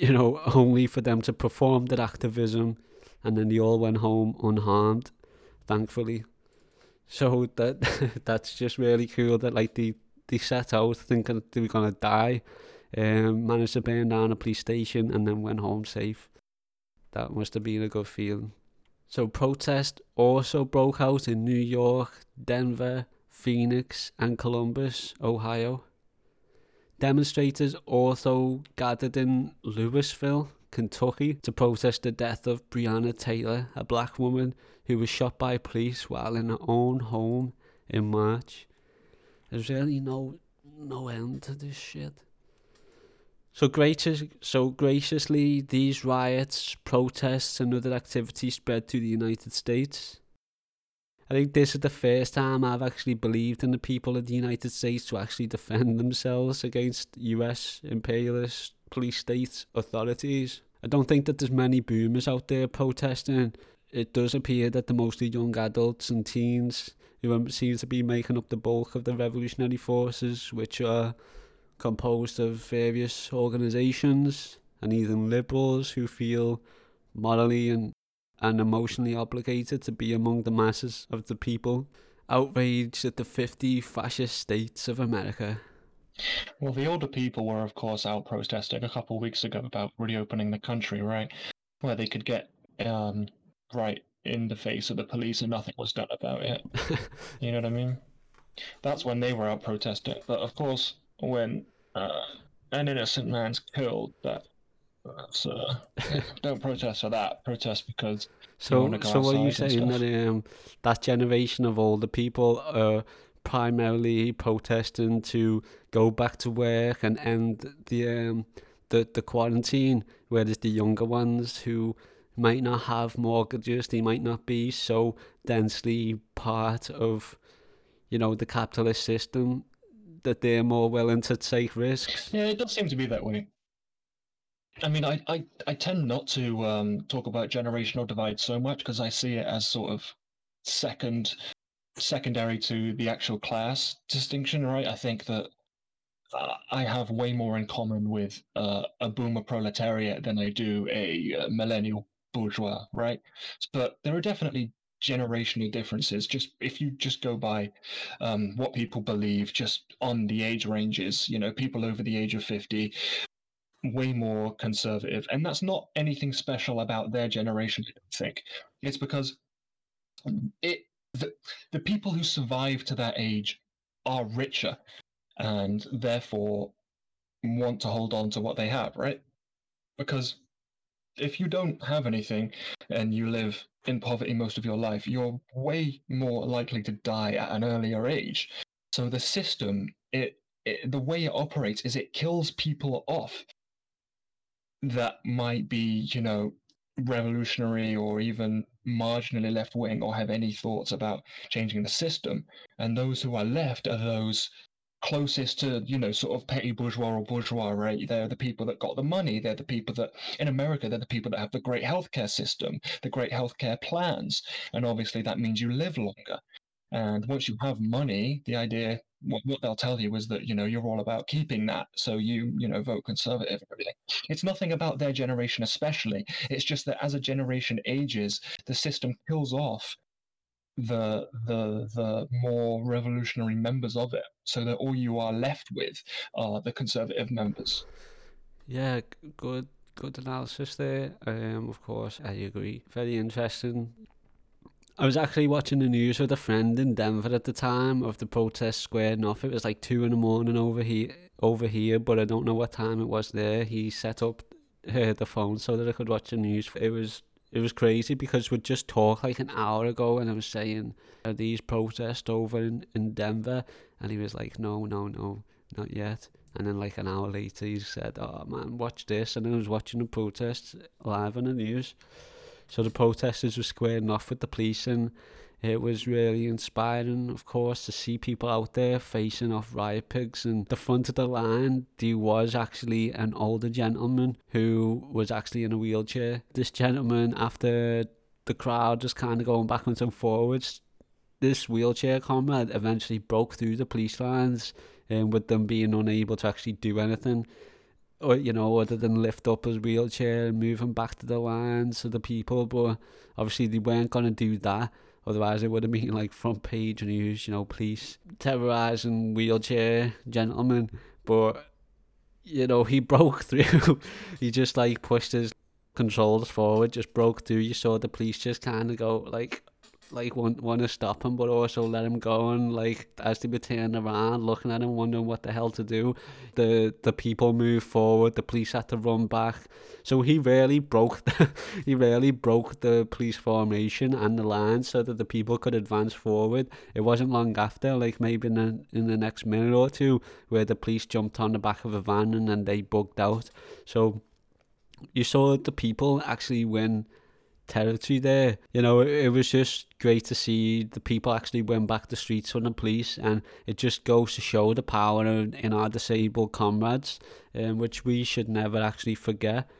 you know, only for them to perform that activism and then they all went home unharmed, thankfully. So that that's just really cool that like they, they set out thinking they were gonna die, um, managed to burn down a police station and then went home safe. That must have been a good feeling. So protest also broke out in New York, Denver, Phoenix and Columbus, Ohio. Demonstrators also gathered in Louisville, Kentucky, to protest the death of Breonna Taylor, a black woman who was shot by police while in her own home in March. There's really no no end to this shit. So gracious, so graciously, these riots, protests, and other activities spread to the United States. I think this is the first time I've actually believed in the people of the United States to actually defend themselves against US imperialist police state authorities. I don't think that there's many boomers out there protesting. It does appear that the mostly young adults and teens who seem to be making up the bulk of the revolutionary forces, which are composed of various organisations and even liberals who feel morally and and emotionally obligated to be among the masses of the people, outraged at the 50 fascist states of America. Well, the older people were, of course, out protesting a couple of weeks ago about reopening the country, right? Where they could get um, right in the face of the police and nothing was done about it. you know what I mean? That's when they were out protesting. But of course, when uh, an innocent man's killed, that uh, don't protest for that. Protest because So, so what are you saying that um, that generation of older people are primarily protesting to go back to work and end the um, the the quarantine, whereas the younger ones who might not have mortgages, they might not be so densely part of, you know, the capitalist system that they're more willing to take risks. Yeah, it does seem to be that way. I mean, I, I, I tend not to um, talk about generational divide so much because I see it as sort of second, secondary to the actual class distinction, right? I think that uh, I have way more in common with uh, a boomer proletariat than I do a uh, millennial bourgeois, right? But there are definitely generational differences. Just if you just go by um, what people believe, just on the age ranges, you know, people over the age of fifty way more conservative. And that's not anything special about their generation, I don't think. It's because it the, the people who survive to that age are richer and therefore want to hold on to what they have, right? Because if you don't have anything and you live in poverty most of your life, you're way more likely to die at an earlier age. So the system it it, the way it operates is it kills people off that might be, you know, revolutionary or even marginally left wing or have any thoughts about changing the system. And those who are left are those closest to, you know, sort of petty bourgeois or bourgeois, right? They're the people that got the money. They're the people that, in America, they're the people that have the great healthcare system, the great healthcare plans. And obviously that means you live longer. And once you have money, the idea, what, what they'll tell you is that, you know, you're all about keeping that. So you, you know, vote conservative and everything. It's nothing about their generation, especially. It's just that as a generation ages, the system kills off the the the more revolutionary members of it so that all you are left with are the conservative members Yeah, good good analysis there. Um, of course, I agree. Very interesting. I was actually watching the news with a friend in Denver at the time of the protest squaring off. It was like two in the morning over here, over here, but I don't know what time it was there. He set up uh, the phone so that I could watch the news. It was it was crazy because we just talked like an hour ago, and I was saying are these protests over in, in Denver, and he was like, no, no, no, not yet. And then like an hour later, he said, "Oh man, watch this," and I was watching the protests live on the news. So the protesters were squaring off with the police, and it was really inspiring, of course, to see people out there facing off riot pigs. And the front of the line, there was actually an older gentleman who was actually in a wheelchair. This gentleman, after the crowd just kind of going backwards and forwards, this wheelchair comrade eventually broke through the police lines, and with them being unable to actually do anything or you know, other than lift up his wheelchair and move him back to the line so the people. But obviously, they weren't gonna do that. Otherwise, it would have been like front page news, you know, police terrorizing wheelchair gentlemen. But you know, he broke through. he just like pushed his controls forward, just broke through. You saw the police just kind of go like, like want want to stop him, but also let him go. And like as they were turning around, looking at him, wondering what the hell to do. The the people moved forward. The police had to run back. So he really broke. The, he really broke the police formation and the line so that the people could advance forward. It wasn't long after, like maybe in the in the next minute or two, where the police jumped on the back of a van and then they bugged out. So you saw the people actually win territory there. You know, it, it was just great to see the people actually went back the streets from the police, and it just goes to show the power in, in our disabled comrades, um, which we should never actually forget.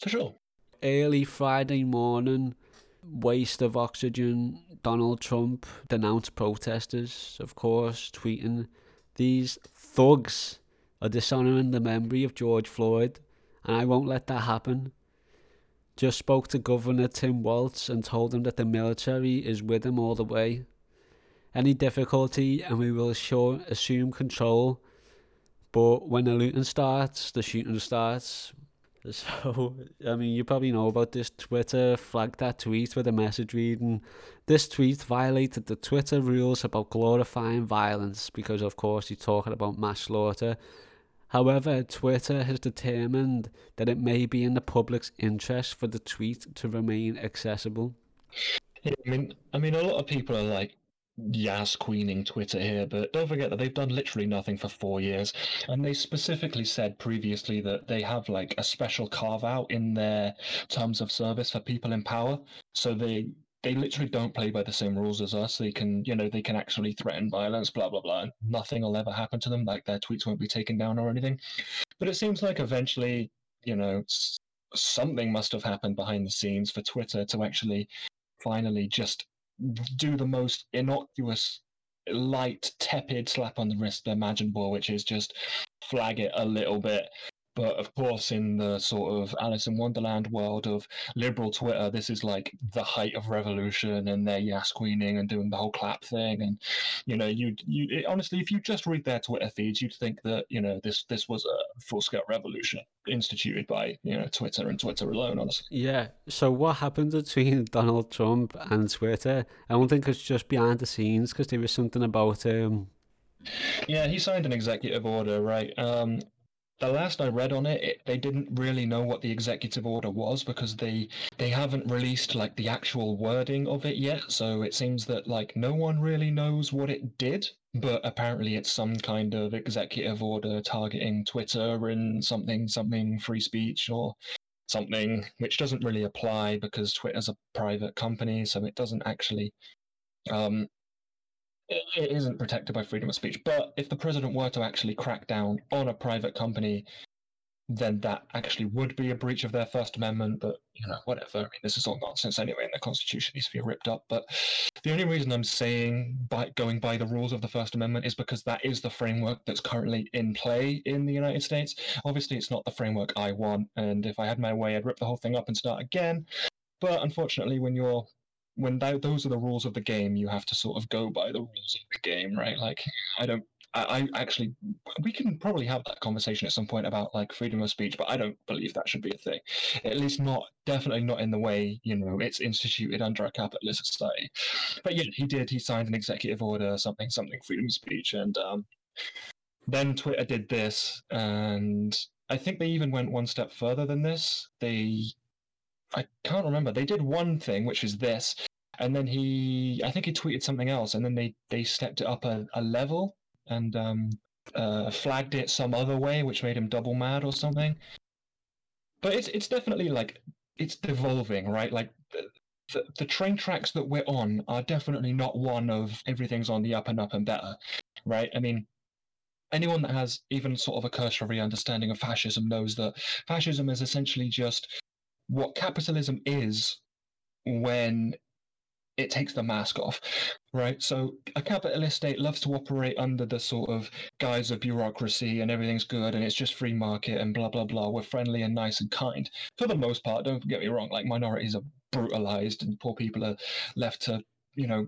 For sure. Early Friday morning, waste of oxygen. Donald Trump denounced protesters, of course, tweeting, These thugs are dishonouring the memory of George Floyd, and I won't let that happen. Just spoke to Governor Tim Walz and told him that the military is with him all the way. Any difficulty, and we will sure assume control. But when the looting starts, the shooting starts. So, I mean, you probably know about this. Twitter flagged that tweet with a message reading This tweet violated the Twitter rules about glorifying violence because, of course, you're talking about mass slaughter. However, Twitter has determined that it may be in the public's interest for the tweet to remain accessible. Yeah, I mean, I mean, a lot of people are like yas queening Twitter here, but don't forget that they've done literally nothing for four years, and they specifically said previously that they have like a special carve out in their terms of service for people in power, so they they literally don't play by the same rules as us. They can, you know, they can actually threaten violence, blah blah blah. Nothing will ever happen to them. Like their tweets won't be taken down or anything. But it seems like eventually, you know, something must have happened behind the scenes for Twitter to actually finally just do the most innocuous, light, tepid slap on the wrist imaginable, which is just flag it a little bit. But of course, in the sort of Alice in Wonderland world of liberal Twitter, this is like the height of revolution, and they're yas queening and doing the whole clap thing. And you know, you you it, honestly, if you just read their Twitter feeds, you'd think that you know this this was a full scale revolution instituted by you know Twitter and Twitter alone. Honestly, Yeah, so what happened between Donald Trump and Twitter? I don't think it's just behind the scenes because there was something about um, yeah, he signed an executive order, right? Um, the last I read on it, it, they didn't really know what the executive order was because they they haven't released like the actual wording of it yet. So it seems that like no one really knows what it did. but apparently it's some kind of executive order targeting Twitter and something something free speech or something which doesn't really apply because Twitter's a private company, so it doesn't actually um, it, isn't protected by freedom of speech. But if the president were to actually crack down on a private company, then that actually would be a breach of their First Amendment. But you know, whatever. I mean, this is all nonsense anyway, and the Constitution needs to be ripped up. But the only reason I'm saying by going by the rules of the First Amendment is because that is the framework that's currently in play in the United States. Obviously, it's not the framework I want, and if I had my way, I'd rip the whole thing up and start again. But unfortunately, when you're when th- those are the rules of the game, you have to sort of go by the rules of the game, right? Like, I don't I, I actually we can probably have that conversation at some point about like freedom of speech, but I don't believe that should be a thing. At least not definitely not in the way you know it's instituted under a capitalist society. But yeah, he did. He signed an executive order, something something freedom of speech, and um, then Twitter did this, and I think they even went one step further than this. They I can't remember. They did one thing, which is this, and then he I think he tweeted something else, and then they they stepped it up a, a level and um, uh, flagged it some other way, which made him double mad or something. But it's it's definitely like it's devolving, right? Like the, the, the train tracks that we're on are definitely not one of everything's on the up and up and better, right? I mean, anyone that has even sort of a cursory understanding of fascism knows that fascism is essentially just what capitalism is when it takes the mask off, right? So a capitalist state loves to operate under the sort of guise of bureaucracy and everything's good and it's just free market and blah blah blah. We're friendly and nice and kind for the most part. Don't get me wrong. Like minorities are brutalized and poor people are left to you know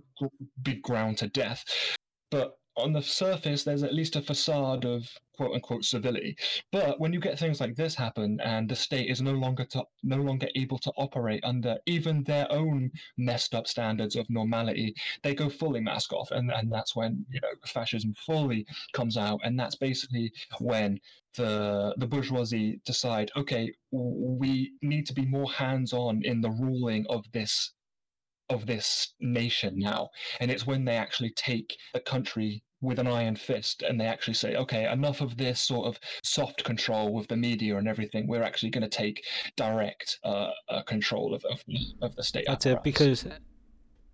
be ground to death. But on the surface, there's at least a facade of quote unquote civility. But when you get things like this happen, and the state is no longer to, no longer able to operate under even their own messed up standards of normality, they go fully mask off, and and that's when you know fascism fully comes out, and that's basically when the the bourgeoisie decide, okay, we need to be more hands on in the ruling of this of this nation now. And it's when they actually take the country with an iron fist and they actually say, okay, enough of this sort of soft control with the media and everything. We're actually going to take direct uh, uh, control of, of, of the state. That's it, because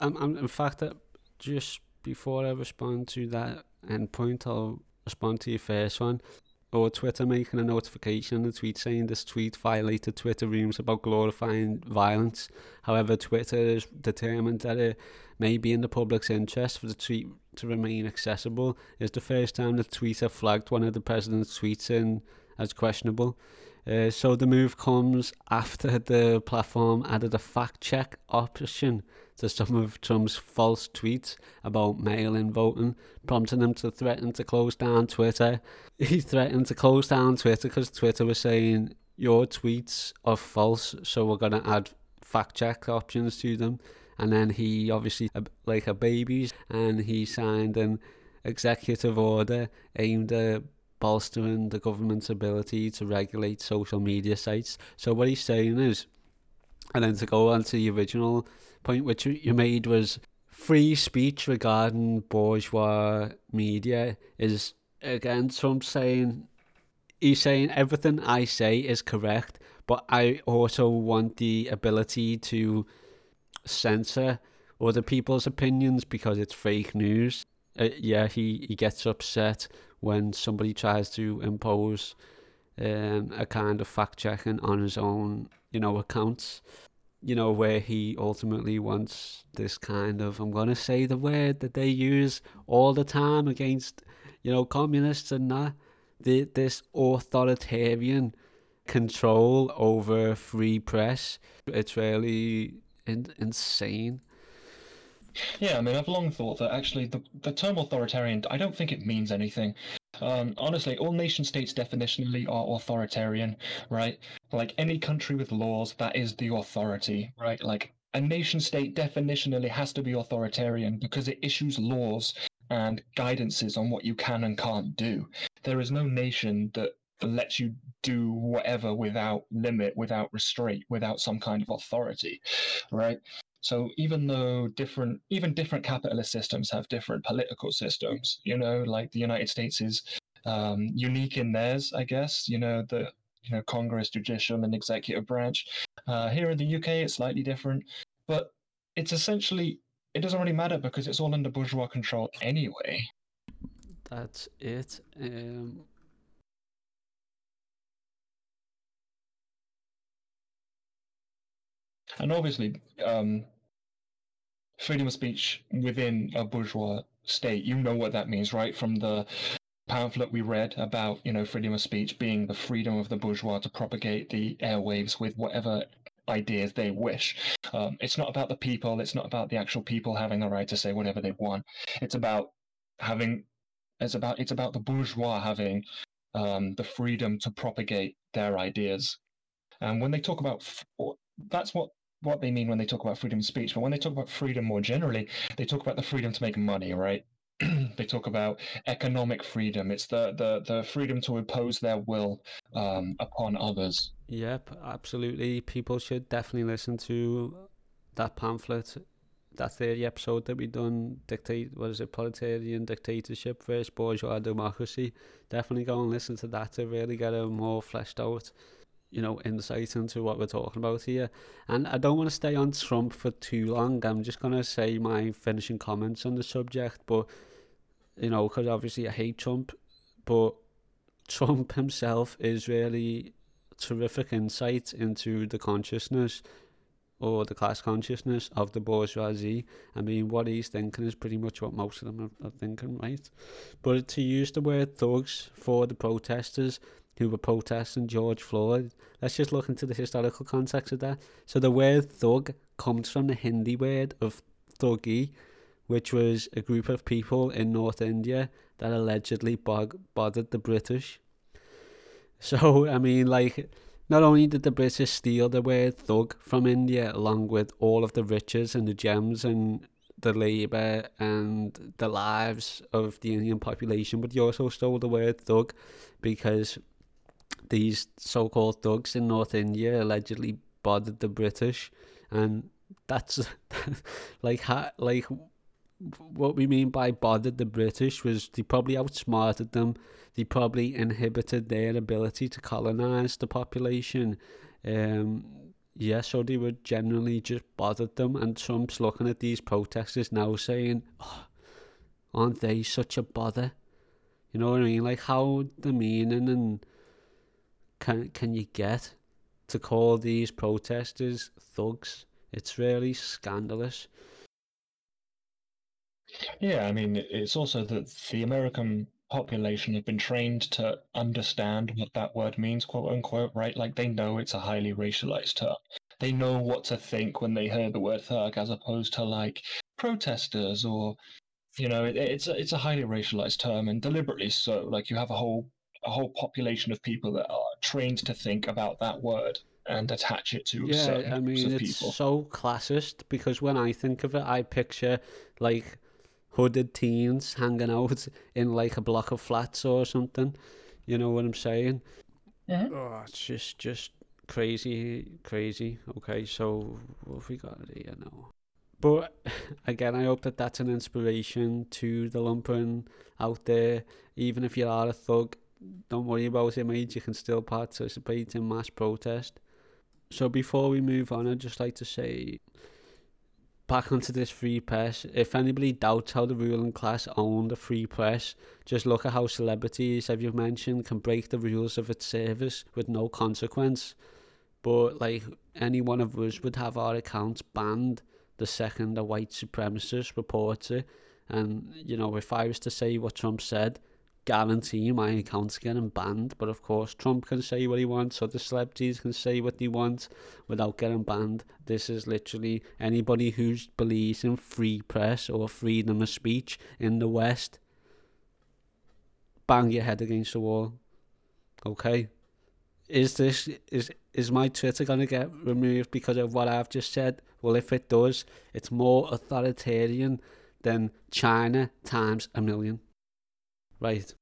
I'm, I'm, in fact, uh, just before I respond to that end point, I'll respond to your first one or Twitter making a notification the tweet saying this tweet violated Twitter rules about glorifying violence. However, Twitter is determined that it may be in the public's interest for the tweet to remain accessible. It's the first time the Twitter flagged one of the president's tweets in as questionable. Uh, so the move comes after the platform added a fact check option to some of Trump's false tweets about mail in voting, prompting him to threaten to close down Twitter. He threatened to close down Twitter because Twitter was saying, Your tweets are false, so we're going to add fact check options to them. And then he obviously, uh, like a baby, and he signed an executive order aimed at bolstering the government's ability to regulate social media sites. So what he's saying is, and then to go on to the original point which you made was free speech regarding bourgeois media is again Trump saying he's saying everything I say is correct, but I also want the ability to censor other people's opinions because it's fake news. Uh, yeah, he, he gets upset when somebody tries to impose um, a kind of fact checking on his own, you know, accounts you know, where he ultimately wants this kind of, I'm going to say the word that they use all the time against, you know, communists and that, the, this authoritarian control over free press. It's really in, insane. Yeah, I mean, I've long thought that actually the, the term authoritarian, I don't think it means anything. Um, honestly, all nation states definitionally are authoritarian, right? Like any country with laws, that is the authority, right? Like a nation state definitionally has to be authoritarian because it issues laws and guidances on what you can and can't do. There is no nation that lets you do whatever without limit, without restraint, without some kind of authority, right? So even though different, even different capitalist systems have different political systems, you know, like the United States is um, unique in theirs, I guess. You know, the you know Congress, judicial, and executive branch. Uh, here in the UK, it's slightly different, but it's essentially it doesn't really matter because it's all under bourgeois control anyway. That's it. Um, And obviously, um, freedom of speech within a bourgeois state, you know what that means, right? From the pamphlet we read about, you know, freedom of speech being the freedom of the bourgeois to propagate the airwaves with whatever ideas they wish. Um, it's not about the people. It's not about the actual people having the right to say whatever they want. It's about having. It's about it's about the bourgeois having um, the freedom to propagate their ideas. And when they talk about, that's what what they mean when they talk about freedom of speech. But when they talk about freedom more generally, they talk about the freedom to make money, right? they talk about economic freedom. It's the the, the freedom to impose their will um, upon others. Yep, absolutely. People should definitely listen to that pamphlet, that 30 episode that we done, dictate, what is it, proletarian dictatorship versus bourgeois democracy. Definitely go and listen to that to really get a more fleshed out you know, insight into what we're talking about here. And I don't want to stay on Trump for too long. I'm just going to say my finishing comments on the subject, but, you know, because obviously I hate Trump, but Trump himself is really terrific insight into the consciousness or the class consciousness of the bourgeoisie. I mean, what he's thinking is pretty much what most of them are, are thinking, right? But to use the word thugs for the protesters, who were protesting George Floyd. Let's just look into the historical context of that. So the word thug comes from the Hindi word of thugi, which was a group of people in North India that allegedly bog- bothered the British. So, I mean, like, not only did the British steal the word thug from India, along with all of the riches and the gems and the labour and the lives of the Indian population, but they also stole the word thug because these so-called thugs in North India allegedly bothered the British, and that's like ha, like what we mean by bothered the British was they probably outsmarted them. They probably inhibited their ability to colonize the population. Um, yeah, so they were generally just bothered them. And Trump's looking at these protesters now saying, oh, aren't they such a bother? You know what I mean? Like how demeaning and can can you get to call these protesters thugs? It's really scandalous. Yeah, I mean, it's also that the American population have been trained to understand what that word means, quote unquote, right? Like they know it's a highly racialized term. They know what to think when they hear the word thug, as opposed to like protesters or, you know, it, it's a, it's a highly racialized term and deliberately so. Like you have a whole a whole population of people that are trained to think about that word and attach it to yeah, certain I mean, of it's people. so classist because when I think of it, I picture like hooded teens hanging out in like a block of flats or something. You know what I'm saying? Yeah. Oh, it's just just crazy, crazy. Okay, so what have we got here now? But again, I hope that that's an inspiration to the lumpen out there. Even if you are a thug, don't worry about it, mate. You can still participate in mass protest. So before we move on, I'd just like to say, back onto this free press. If anybody doubts how the ruling class own the free press, just look at how celebrities, as you've mentioned, can break the rules of its service with no consequence. But like any one of us would have our accounts banned the second a white supremacist reports it. And you know, if I was to say what Trump said, guarantee my account's getting banned. But of course, Trump can say what he wants, other celebrities can say what they want without getting banned. This is literally anybody who believes in free press or freedom of speech in the West. Bang your head against the wall. Okay. Is this is is my Twitter gonna get removed because of what I've just said? Well, if it does, it's more authoritarian than China times a million. Right.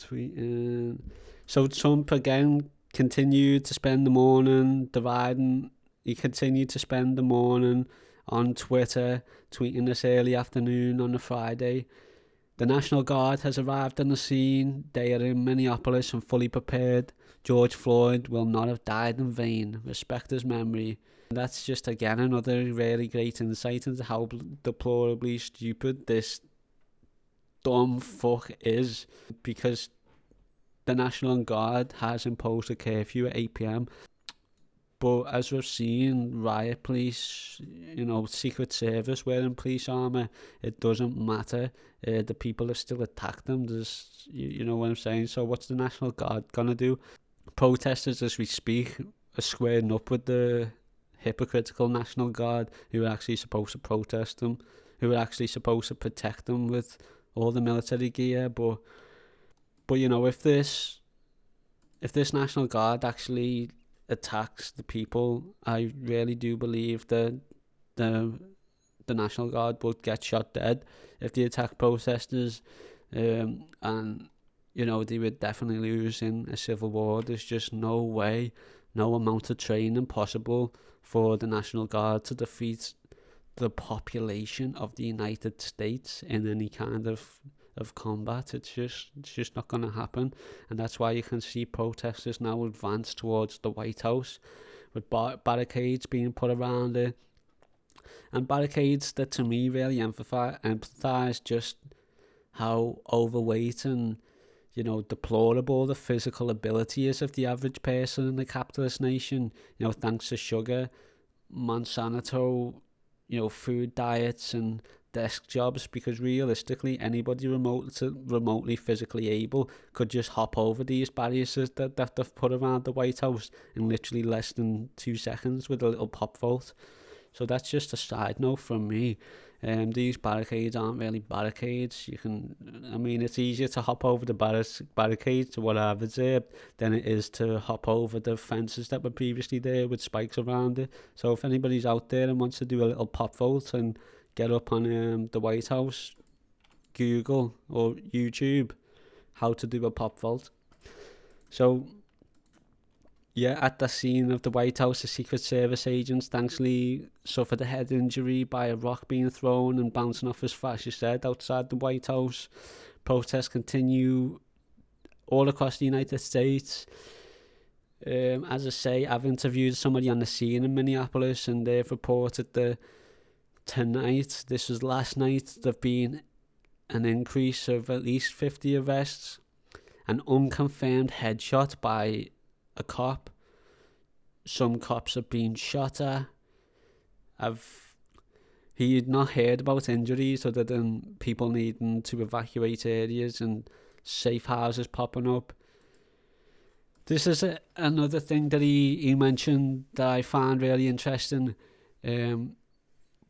Tweeting. Uh, so Trump again continued to spend the morning dividing. He continued to spend the morning on Twitter, tweeting this early afternoon on a Friday. The National Guard has arrived on the scene. They are in Minneapolis and fully prepared. George Floyd will not have died in vain. Respect his memory. That's just again another really great insight into how deplorably stupid this dumb fuck is because the National Guard has imposed a curfew at 8 pm. But as we've seen, riot police, you know, Secret Service wearing police armour, it doesn't matter. Uh, the people have still attacked them. There's, you, you know what I'm saying? So what's the National Guard gonna do? Protesters, as we speak, are squaring up with the hypocritical National Guard who are actually supposed to protest them, who are actually supposed to protect them with all the military gear. But, but you know, if this, if this National Guard actually attacks the people, I really do believe that the the National Guard would get shot dead if they attack protesters, um, and you know they would definitely lose in a civil war. There's just no way, no amount of training possible for the National Guard to defeat the population of the United States in any kind of of combat. It's just it's just not going to happen, and that's why you can see protesters now advance towards the White House, with bar- barricades being put around it, and barricades that to me really emphasize emphasize just how overweight and you know deplorable the physical ability is of the average person in a capitalist nation. You know, thanks to sugar, Monsanto, you know, food diets and desk jobs because realistically anybody remote remotely physically able could just hop over these barriers that, that they've put around the White House in literally less than two seconds with a little pop vote. So that's just a side note from me. Um, these barricades aren't really barricades. You can, I mean, it's easier to hop over the bar- barricades to what I've observed than it is to hop over the fences that were previously there with spikes around it. So if anybody's out there and wants to do a little pop vote and get up on um, the White House, Google or YouTube how to do a pop vault. So, yeah, at the scene of the White House, the Secret Service agents thankfully suffered a head injury by a rock being thrown and bouncing off his fascist head outside the White House. Protests continue all across the United States. Um, as I say, I've interviewed somebody on the scene in Minneapolis, and they've reported that tonight, this was last night, there've been an increase of at least 50 arrests, an unconfirmed headshot by a cop. Some cops have been shot at. I've he had not heard about injuries other than people needing to evacuate areas and safe houses popping up. This is a, another thing that he, he mentioned that I found really interesting. Um,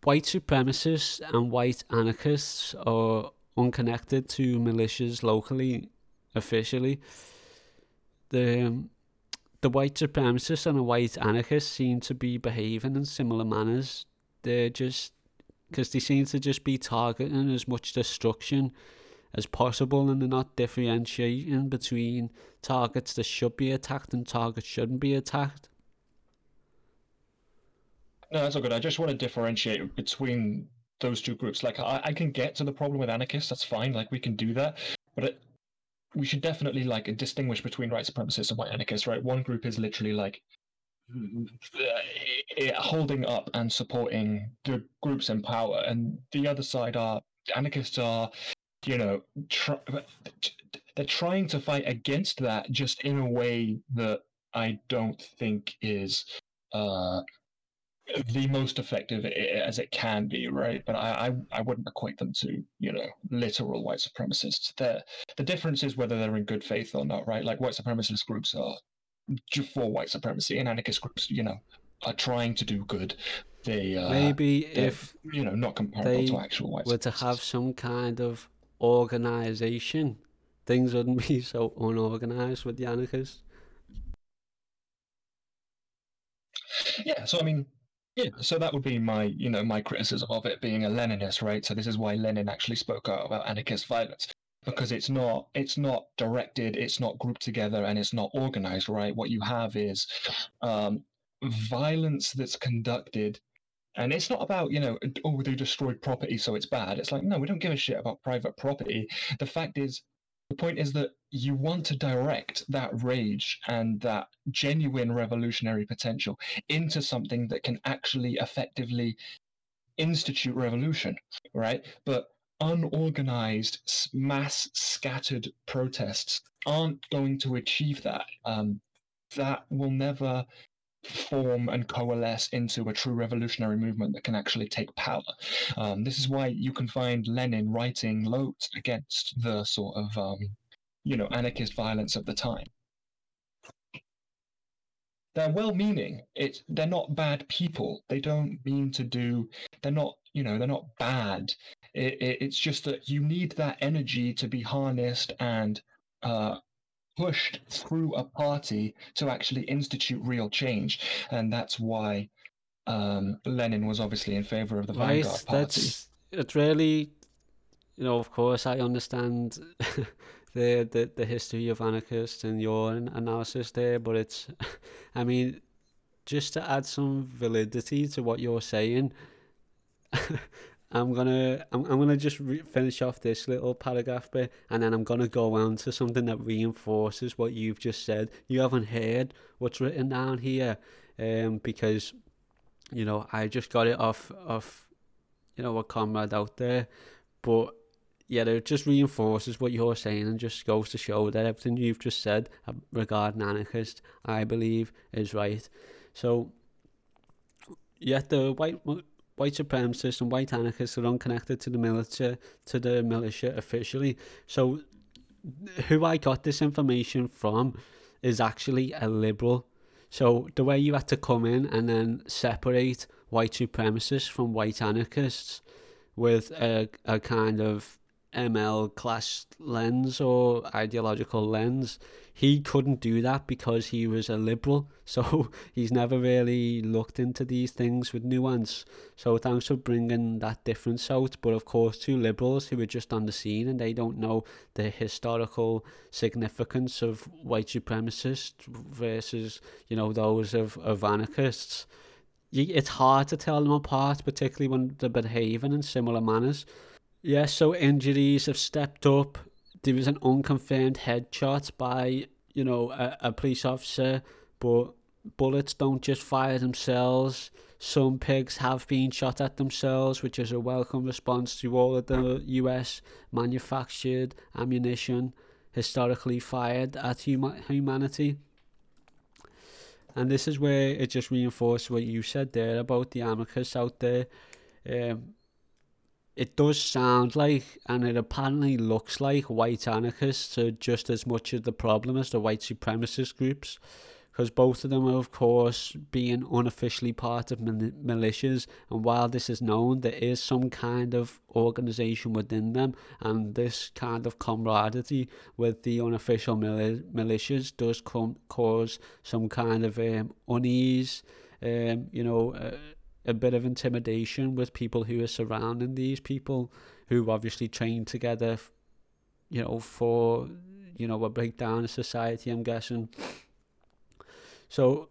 white supremacists and white anarchists are unconnected to militias locally, officially. The um, the white supremacists and the white anarchists seem to be behaving in similar manners. They're just because they seem to just be targeting as much destruction as possible, and they're not differentiating between targets that should be attacked and targets shouldn't be attacked. No, that's all good. I just want to differentiate between those two groups. Like, I, I can get to the problem with anarchists. That's fine. Like, we can do that. But it, we should definitely like distinguish between white supremacists and white anarchists. Right? One group is literally like eh, holding up and supporting the groups in power, and the other side are anarchists are, you know, tr- they're trying to fight against that just in a way that I don't think is uh, the most effective as it can be, right? But I, I, I wouldn't equate them to, you know, literal white supremacists. The the difference is whether they're in good faith or not, right? Like white supremacist groups are for white supremacy, and anarchist groups, you know, are trying to do good. They uh, maybe if you know not comparable to actual white. Were to have some kind of organization, things wouldn't be so unorganized with the anarchists. Yeah, so I mean, yeah, so that would be my, you know, my criticism of it being a Leninist, right? So this is why Lenin actually spoke out about anarchist violence because it's not it's not directed, it's not grouped together, and it's not organized, right? What you have is um, violence that's conducted And it's not about, you know, oh, they destroyed property, so it's bad. It's like, no, we don't give a shit about private property. The fact is, the point is that you want to direct that rage and that genuine revolutionary potential into something that can actually effectively institute revolution, right? But unorganized, mass scattered protests aren't going to achieve that. Um, that will never form and coalesce into a true revolutionary movement that can actually take power. Um, this is why you can find Lenin writing loads against the sort of, um, you know, anarchist violence of the time. They're well-meaning. It's they're not bad people. They don't mean to do. They're not, you know, they're not bad. It, it, it's just that you need that energy to be harnessed and uh, pushed through a party to actually institute real change, and that's why um, Lenin was obviously in favor of the Right, Vanguard Party. that's it's really, you know, of course I understand the, the the history of anarchists and your analysis there, but it's, I mean, just to add some validity to what you're saying, I'm gonna I'm, I'm gonna just re- finish off this little paragraph bit, and then I'm gonna go on to something that reinforces what you've just said. You haven't heard what's written down here, um, because you know I just got it off off you know a comrade out there, but yeah, it just reinforces what you're saying and just goes to show that everything you've just said regarding anarchists, I believe, is right. So, yet the white white supremacists and white anarchists are unconnected to the militia to the militia officially. So who I got this information from is actually a liberal. So the way you had to come in and then separate white supremacists from white anarchists with a, a kind of ML class lens or ideological lens. He couldn't do that because he was a liberal, so he's never really looked into these things with nuance. So thanks for bringing that difference out. But of course, two liberals who are just on the scene and they don't know the historical significance of white supremacists versus, you know, those of, of anarchists. It's hard to tell them apart, particularly when they're behaving in similar manners. Yeah, so injuries have stepped up. There was an unconfirmed headshot by, you know, a, a police officer, but bullets don't just fire themselves. Some pigs have been shot at themselves, which is a welcome response to all of the US manufactured ammunition historically fired at huma- humanity. And this is where it just reinforces what you said there about the anarchists out there. Um, it does sound like, and it apparently looks like, white anarchists are just as much of the problem as the white supremacist groups, because both of them are, of course, being unofficially part of mil- militias. And while this is known, there is some kind of organization within them, and this kind of camaraderie with the unofficial mil- militias does com- cause some kind of um, unease. Um, you know. Uh, a bit of intimidation with people who are surrounding these people who obviously train together you know for you know a breakdown of society i'm guessing. So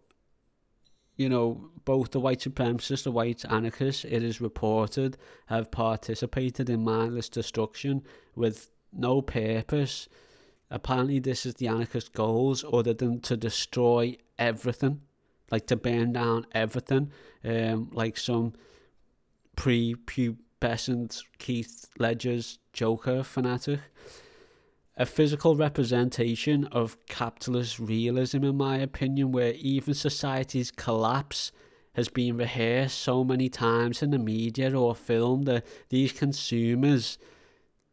you know both the white supremacists the white anarchists it is reported have participated in mindless destruction with no purpose. Apparently this is the anarchist goals other than to destroy everything like to burn down everything, um, like some pre-pubescent Heath Ledger's Joker fanatic. A physical representation of capitalist realism, in my opinion, where even society's collapse has been rehearsed so many times in the media or film that these consumers,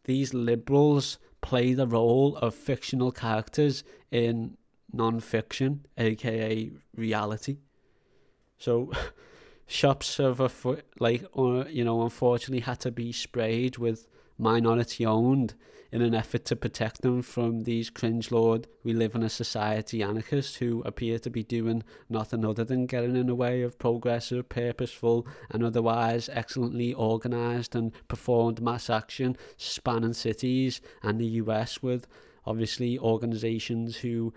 these liberals, play the role of fictional characters in non-fiction, aka reality. So shops have a like uh, you know unfortunately had to be sprayed with minority owned in an effort to protect them from these cringe lord we live in a society anarchists who appear to be doing nothing other than getting in the way of progressive purposeful and otherwise excellently organized and performed mass action spanning cities and the US with obviously organizations who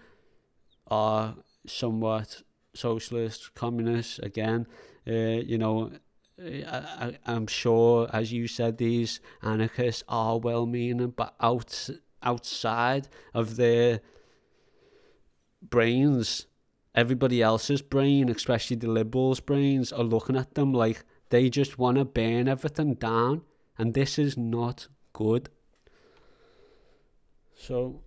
are somewhat socialist, communist again, uh, you know, I, I'm sure, as you said, these anarchists are well-meaning, but out outside of their brains, everybody else's brain, especially the liberals' brains, are looking at them like they just want to burn everything down, and this is not good. So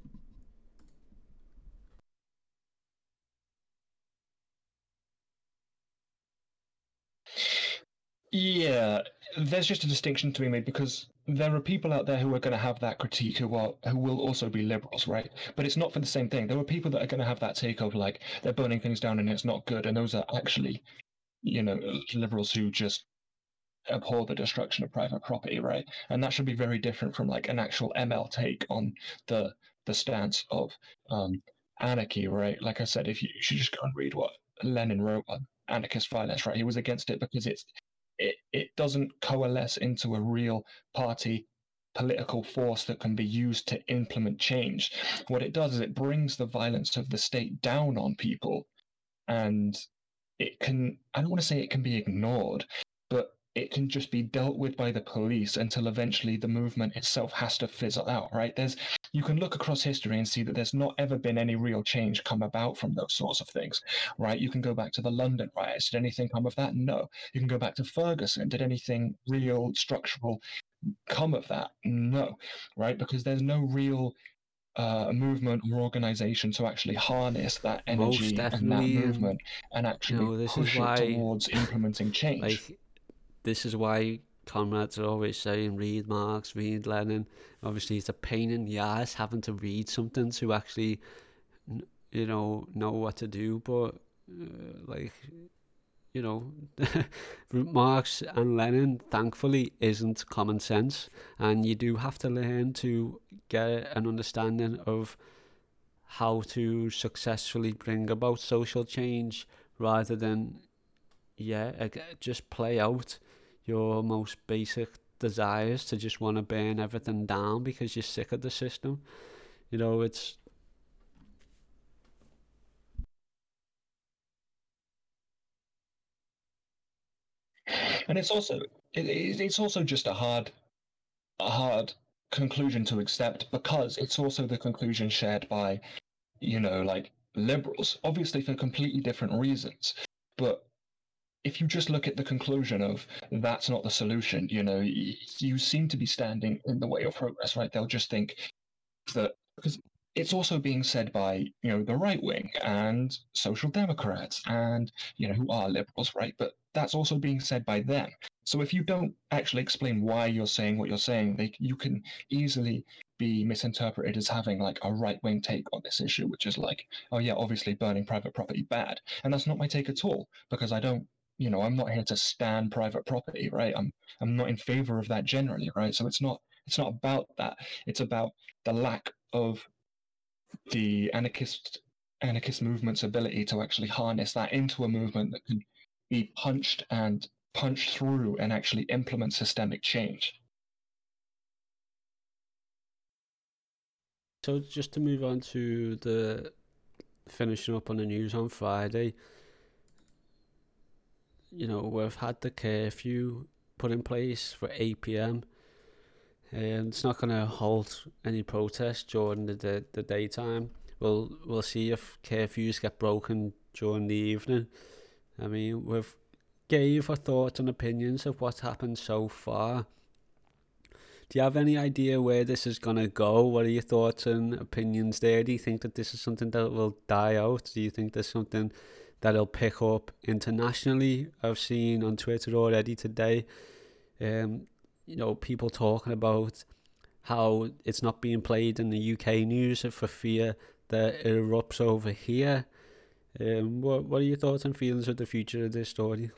Yeah, there's just a distinction to be made because there are people out there who are going to have that critique who are who will also be liberals, right? But it's not for the same thing. There are people that are going to have that take of like they're burning things down and it's not good, and those are actually, you know, liberals who just abhor the destruction of private property, right? And that should be very different from like an actual ML take on the the stance of um, anarchy, right? Like I said, if you, you should just go and read what Lenin wrote on anarchist violence, right? He was against it because it's it, it doesn't coalesce into a real party political force that can be used to implement change. What it does is it brings the violence of the state down on people and it can, I don't want to say it can be ignored, but it can just be dealt with by the police until eventually the movement itself has to fizzle out, right? There's you can look across history and see that there's not ever been any real change come about from those sorts of things, right? You can go back to the London riots. Did anything come of that? No. You can go back to Ferguson. Did anything real structural come of that? No, right? Because there's no real uh, movement or organization to actually harness that energy and that movement and actually this push is why, it towards implementing change. Like, this is why comrades are always saying read Marx, read Lenin. Obviously, it's a pain in the ass having to read something to actually, you know, know what to do. But uh, like, you know, Marx and Lenin, thankfully, isn't common sense, and you do have to learn to get an understanding of how to successfully bring about social change rather than yeah just play out your most basic desires to just want to burn everything down because you're sick of the system. You know, it's and it's also it, it's also just a hard a hard conclusion to accept because it's also the conclusion shared by you know like liberals obviously for completely different reasons but if you just look at the conclusion of that's not the solution, you know, you seem to be standing in the way of progress, right? They'll just think that because it's also being said by you know the right wing and social democrats and you know who are liberals, right? But that's also being said by them. So if you don't actually explain why you're saying what you're saying, they, you can easily be misinterpreted as having like a right wing take on this issue, which is like, oh yeah, obviously burning private property bad, and that's not my take at all because I don't you know i'm not here to stand private property right? I'm i'm not in favor of that generally right? So it's not it's not about that. It's about the lack of the anarchist anarchist movement's ability to actually harness that into a movement that can be punched and punched through and actually implement systemic change. So just to move on to the finishing up on the news on friday you know, we've had the curfew put in place for 8 p.m. and it's not going to halt any protests during the, the the daytime. We'll we'll see if curfews get broken during the evening. I mean, we've gave our thoughts and opinions of what's happened so far. Do you have any idea where this is going to go? What are your thoughts and opinions there? Do you think that this is something that will die out? Do you think there's something that'll pick up internationally. I've seen on Twitter already today, um, you know, people talking about how it's not being played in the UK news for fear that it erupts over here. Um, what what are your thoughts and feelings of the future of this story?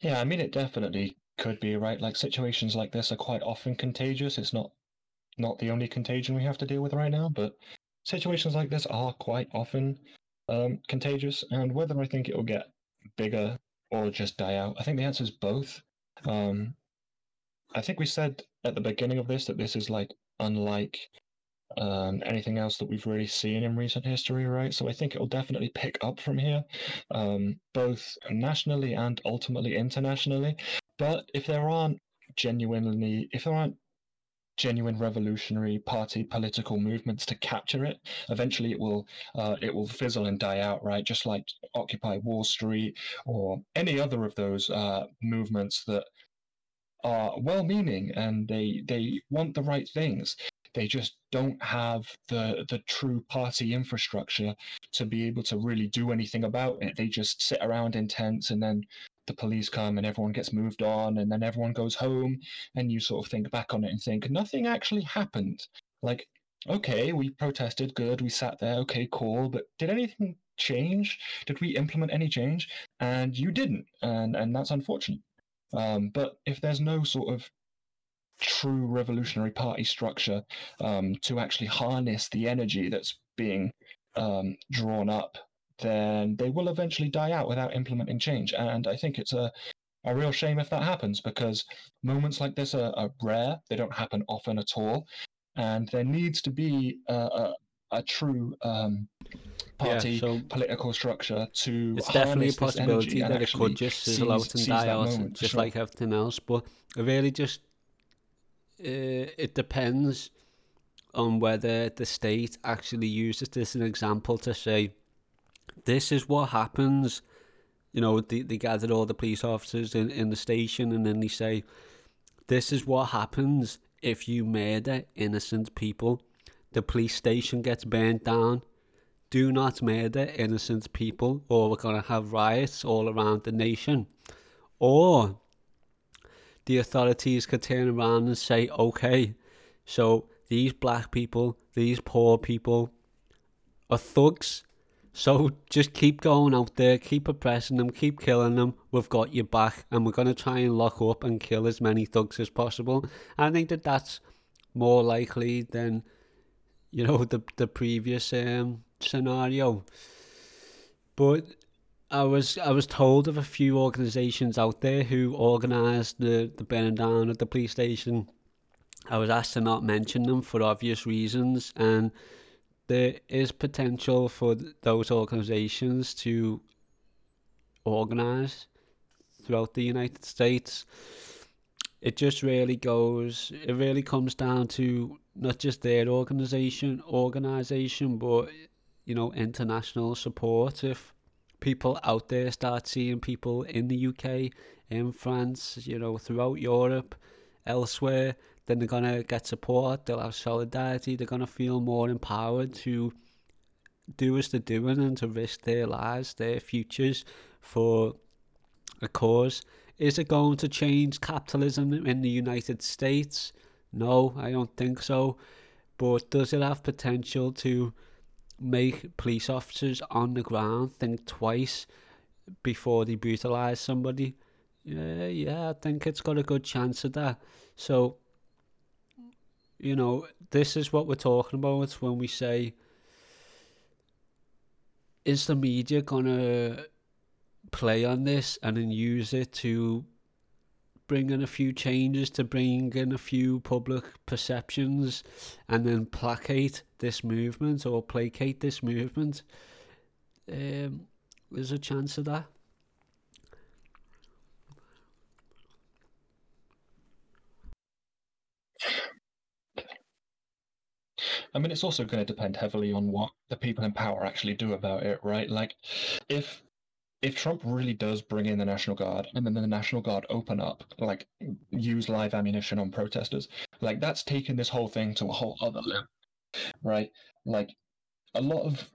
Yeah, I mean, it definitely could be right. Like situations like this are quite often contagious. It's not not the only contagion we have to deal with right now, but situations like this are quite often um, contagious. And whether I think it will get bigger or just die out, I think the answer is both. Um, I think we said at the beginning of this that this is like unlike um, anything else that we've really seen in recent history, right? So I think it will definitely pick up from here, um, both nationally and ultimately internationally. But if there aren't genuinely, if there aren't genuine revolutionary party political movements to capture it eventually it will uh, it will fizzle and die out right? Just like occupy wall street or any other of those uh, movements that are well-meaning and they they want the right things. They just don't have the the true party infrastructure to be able to really do anything about it. They just sit around in tents and then the police come and everyone gets moved on and then everyone goes home and you sort of think back on it and think nothing actually happened. Like okay we protested good we sat there okay cool but did anything change? Did we implement any change? And you didn't and and that's unfortunate. Um, but if there's no sort of true revolutionary party structure um, to actually harness the energy that's being um, drawn up then they will eventually die out without implementing change. And I think it's a, a real shame if that happens because moments like this are, are rare. They don't happen often at all. And there needs to be a, a, a true um, party Yeah, so political structure to It's definitely a harness this energy possibility and that it could just sizzle out and die out, moment, just sure. like everything else. But it really just uh, it depends on whether the state actually uses this as an example to say, this is what happens. You know, they, they gather all the police officers in, in the station and then they say, this is what happens if you murder innocent people. The police station gets burned down. Do not murder innocent people, or we're going to have riots all around the nation. Or the authorities could turn around and say, okay, so these black people, these poor people are thugs. So just keep going out there, keep oppressing them, keep killing them. We've got your back, and we're going to try and lock up and kill as many thugs as possible. I think that that's more likely than, you know, the the previous um, scenario. But I was I was told of a few organisations out there who organised the the burning down of the police station. I was asked to not mention them for obvious reasons, and there is potential for th- those organisations to organise throughout the United States. It just really goes. It really comes down to not just their organisation, organisation, but you know, international support. If people out there start seeing people in the UK, in France, you know, throughout Europe, elsewhere, then they're gonna get support. They'll have solidarity. They're gonna feel more empowered to do as they're doing and to risk their lives, their futures for a cause. Is it going to change capitalism in the United States? No, I don't think so. But does it have potential to make police officers on the ground think twice before they brutalise somebody? Yeah, yeah, I think it's got a good chance of that. So, you know, this is what we're talking about when we say, is the media gonna play on this and then use it to bring in a few changes, to bring in a few public perceptions, and then placate this movement or placate this movement? Um, there's a chance of that. I mean, it's also going to depend heavily on what the people in power actually do about it, right? Like, if if Trump really does bring in the National Guard and then the National Guard open up, like, use live ammunition on protesters, like, that's taken this whole thing to a whole other level, right? Like, a lot of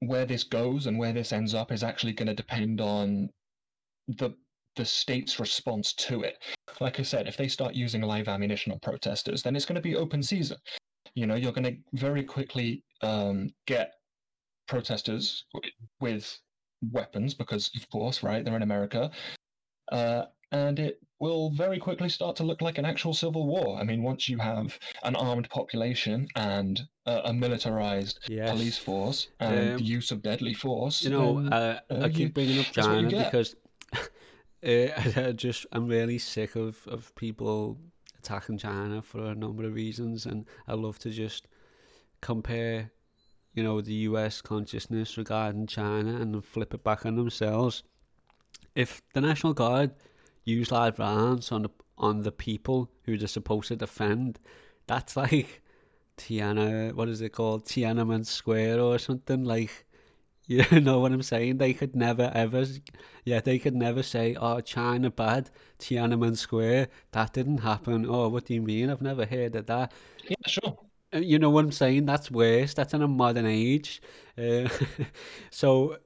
where this goes and where this ends up is actually going to depend on the the state's response to it. Like I said, if they start using live ammunition on protesters, then it's going to be open season. You know, you're going to very quickly um, get protesters w- with weapons because, of course, right, they're in America. Uh, and it will very quickly start to look like an actual civil war. I mean, once you have an armed population and a, a militarized Yes. police force and Um, the use of deadly force, You know, then, uh, uh, I you- keep bringing up that's what you China because uh, I just I'm really sick of, of people attacking China for a number of reasons, and I love to just compare, you know, the US consciousness regarding China and then flip it back on themselves. If the National Guard use live rounds on the on the people who they're supposed to defend, that's like Tiana, what is it called, Tiananmen Square or something like. You know what I'm saying? They could never ever, yeah, they could never say, "Oh, China bad, Tiananmen Square." That didn't happen. Oh, what do you mean? I've never heard of that. Yeah, sure. Uh, You know what I'm saying? That's worse. That's in a modern age. Uh, so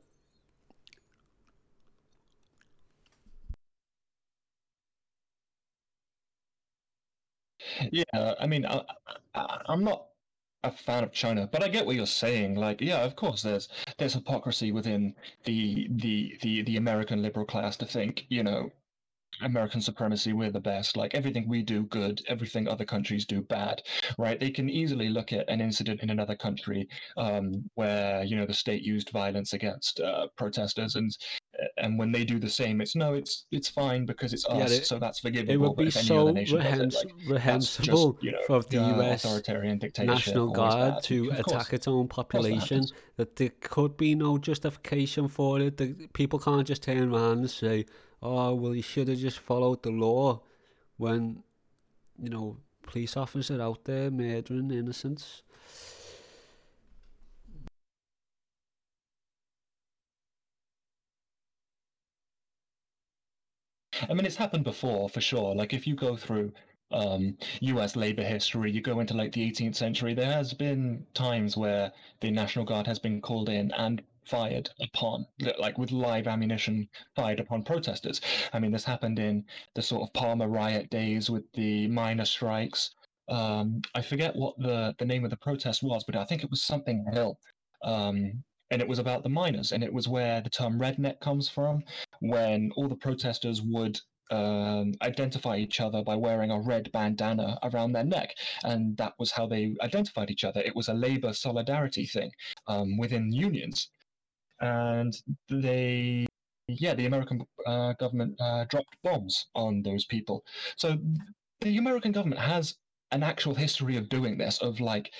Yeah, I mean, I, I, I'm not a fan of China, but I get what you're saying. Like, yeah, of course, there's there's hypocrisy within the the the the American liberal class to think, you know, American supremacy, we're the best. Like everything we do good, everything other countries do bad, right? They can easily look at an incident in another country um, where you know the state used violence against uh, protesters, and and when they do the same, it's no, it's it's fine because it's Yeah, us, it- so that's forgivable. it would be so other nation does it, like, that's just, reprehensible you know, for the uh, US authoritarian dictatorship, National Guard to Of course. attack its own population. That there could be no justification for it. The people can't just turn around and say, "Oh, well, you should have just followed the law," when you know police officers out there murdering innocents. I mean, it's happened before for sure. Like if you go through um, U.S. labor history, you go into like the 18th century. There has been times where the National Guard has been called in and fired upon, like with live ammunition fired upon protesters. I mean, this happened in the sort of Palmer raid days with the miner strikes. Um, I forget what the the name of the protest was, but I think it was something Hill. Um, and it was about the miners, and it was where the term redneck comes from, when all the protesters would um, identify each other by wearing a red bandana around their neck, and that was how they identified each other. It was a labor solidarity thing um, within unions, and they, yeah, the American uh, government uh, dropped bombs on those people. So the American government has an actual history of doing this, of like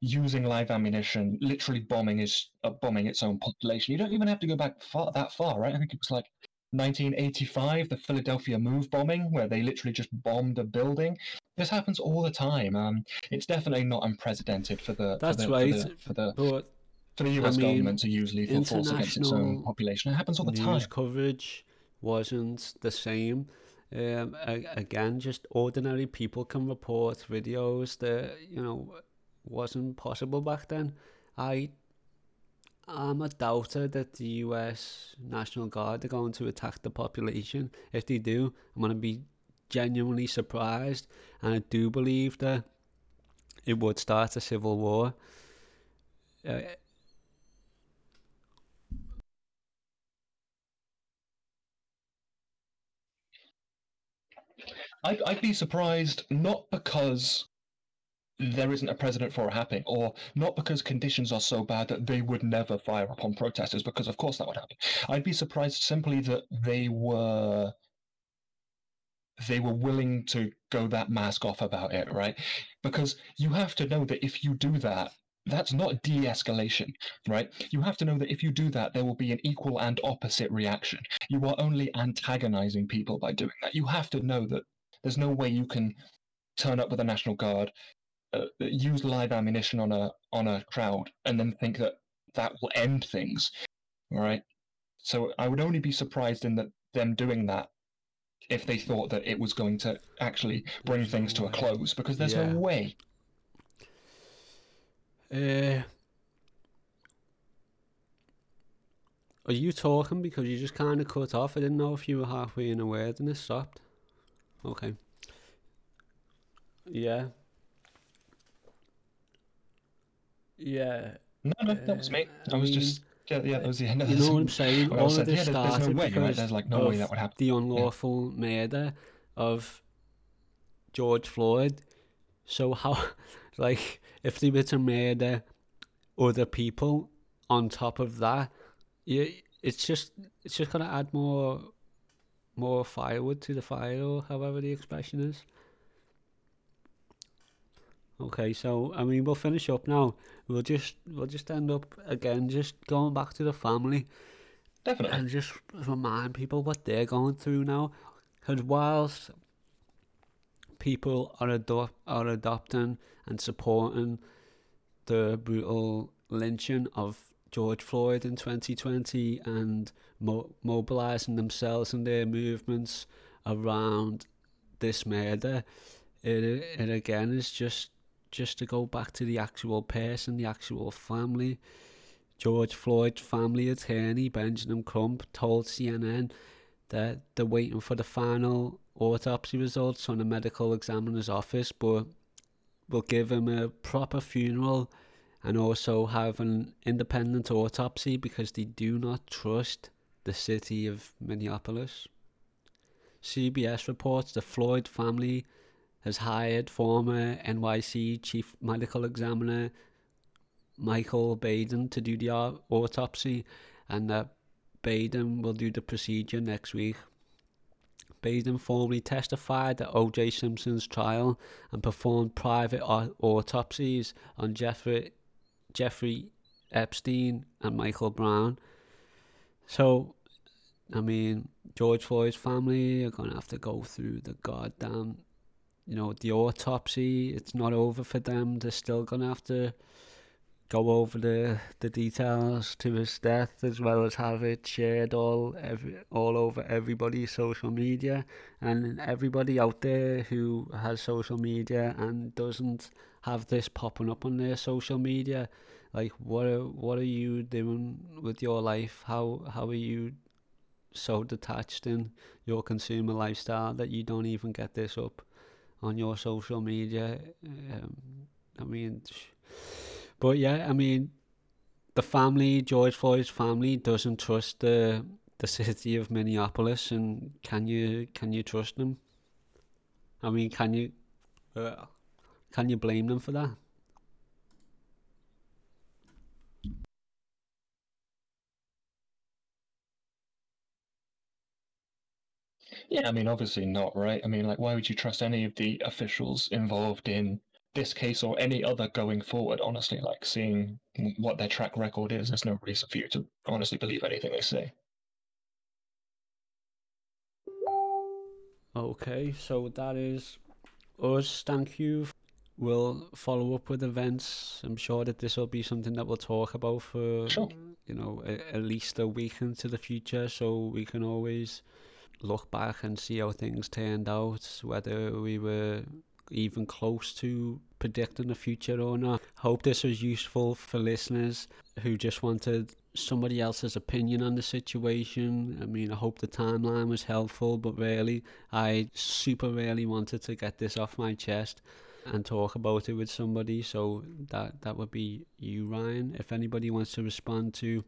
using live ammunition, literally bombing is uh, bombing its own population. You don't even have to go back far that far, right? I think it was like 1985, the Philadelphia Move bombing, where they literally just bombed a building. This happens all the time. Um, it's definitely not unprecedented for the That's for the, right, for the, for the, but for the I US mean, government to use lethal force against its own population. It happens all the news time. coverage wasn't the same. Um, again, just ordinary people can report videos that you know wasn't possible back then. I I'm a doubter that the U.S. National Guard are going to attack the population. If they do, I'm going to be genuinely surprised, and I do believe that it would start a civil war. Uh, I'd, I'd be surprised not because there isn't a precedent for it happening, or not because conditions are so bad that they would never fire upon protesters, because of course that would happen. I'd be surprised simply that they were they were willing to go that mask off about it, right? Because you have to know that if you do that, that's not de-escalation, right? You have to know that if you do that, there will be an equal and opposite reaction. You are only antagonizing people by doing that. You have to know that there's no way you can turn up with a National Guard, uh, use live ammunition on a on a crowd, and then think that that will end things, all right? So I would only be surprised in that them doing that if they thought that it was going to actually bring things to a close, because there's Yeah. no way. Uh, are you talking because you just kind of cut off? I didn't know if you were halfway in a word and it stopped. Okay. Yeah. Yeah. No, no, that was me. Uh, I was just yeah, yeah, that was the end of You this. know what I'm saying? Well, I All of this yeah, there's, there's started no way, right? There's like no way of that would happen. the unlawful murder of George Floyd. So how, like, if they were to murder other people on top of that, yeah, it's just it's just gonna add more more firewood to the fire, or however the expression is. Okay, so I mean we'll finish up now. We'll just we'll just end up again just going back to the family. Definitely. And just remind people what they're going through now. Because whilst people are ado- are adopting and supporting the brutal lynching of George Floyd in 2020 and mo- mobilizing themselves and their movements around this murder, it it again is just just to go back to the actual person, the actual family. George Floyd's family attorney Benjamin Crump told CNN that they're waiting for the final autopsy results from the medical examiner's office, but will give him a proper funeral and also have an independent autopsy because they do not trust the city of Minneapolis. CBS reports the Floyd family has hired former NYC chief medical examiner Michael Baden to do the autopsy and that Baden will do the procedure next week. Baden formally testified at O.J. Simpson's trial and performed private autopsies on Jeffrey, Jeffrey Epstein and Michael Brown. So, I mean, George Floyd's family are going to have to go through the goddamn, you know, the autopsy. It's not over for them. They're still going to have to go over the the details to his death as well as have it shared all every all over everybody's social media and everybody out there who has social media and doesn't have this popping up on their social media like what are, what are you doing with your life how how are you so detached in your consumer lifestyle that you don't even get this up on your social media um, i mean but yeah, I mean, the family, George Floyd's family, doesn't trust the the city of Minneapolis, and can you can you trust them? I mean, can you uh, can you blame them for that? Yeah, I mean, obviously not, right? I mean, like, why would you trust any of the officials involved in this case or any other going forward, honestly, like seeing what their track record is, there's no reason for you to honestly believe anything they say. Okay, so that is us. Thank you. We'll follow up with events. I'm sure that this will be something that we'll talk about for sure. you know a, at least a week into the future, so we can always look back and see how things turned out, whether we were even close to predicting the future or not. Hope this was useful for listeners who just wanted somebody else's opinion on the situation. I mean, I hope the timeline was helpful, but really, I super really wanted to get this off my chest and talk about it with somebody. So that that would be you, Ryan. If anybody wants to respond to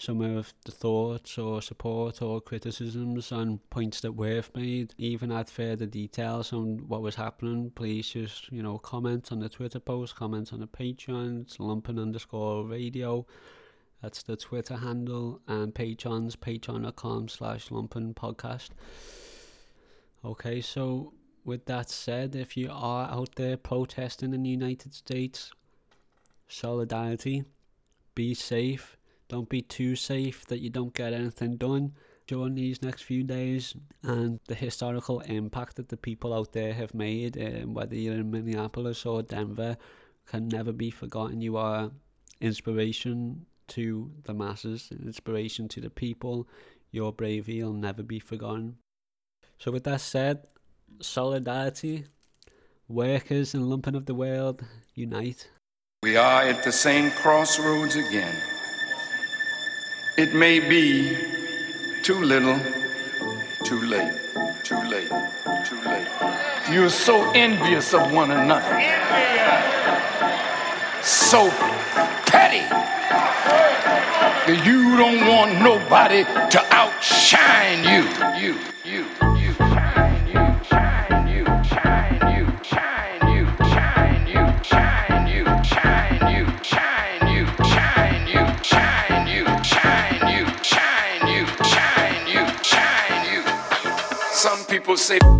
some of the thoughts or support or criticisms and points that we've made, even add further details on what was happening, please just, you know, comment on the Twitter post, comment on the Patreon, it's lumpen underscore radio. That's the Twitter handle and patrons, patreon.com slash lumpen podcast. Okay, so with that said, if you are out there protesting in the United States, solidarity, be safe, don't be too safe that you don't get anything done during these next few days and the historical impact that the people out there have made, um, whether you're in Minneapolis or Denver, can never be forgotten. You are inspiration to the masses, inspiration to the people. Your bravery will never be forgotten. So, with that said, solidarity, workers and lumpen of the world, unite. We are at the same crossroads again. It may be too little, too late, too late, too late. You're so envious of one another. So petty that you don't want nobody to outshine you. You, you, say.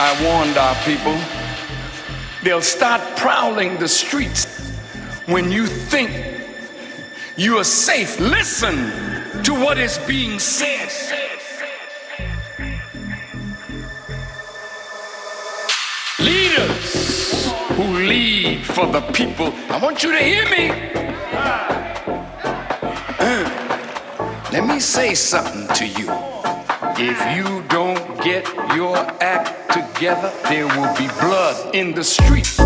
I warned our people. They'll start prowling the streets when you think you are safe. Listen to what is being said. Leaders who lead for the people. I want you to hear me. Uh, let me say something to you. If you don't get your act together, there will be blood in the street.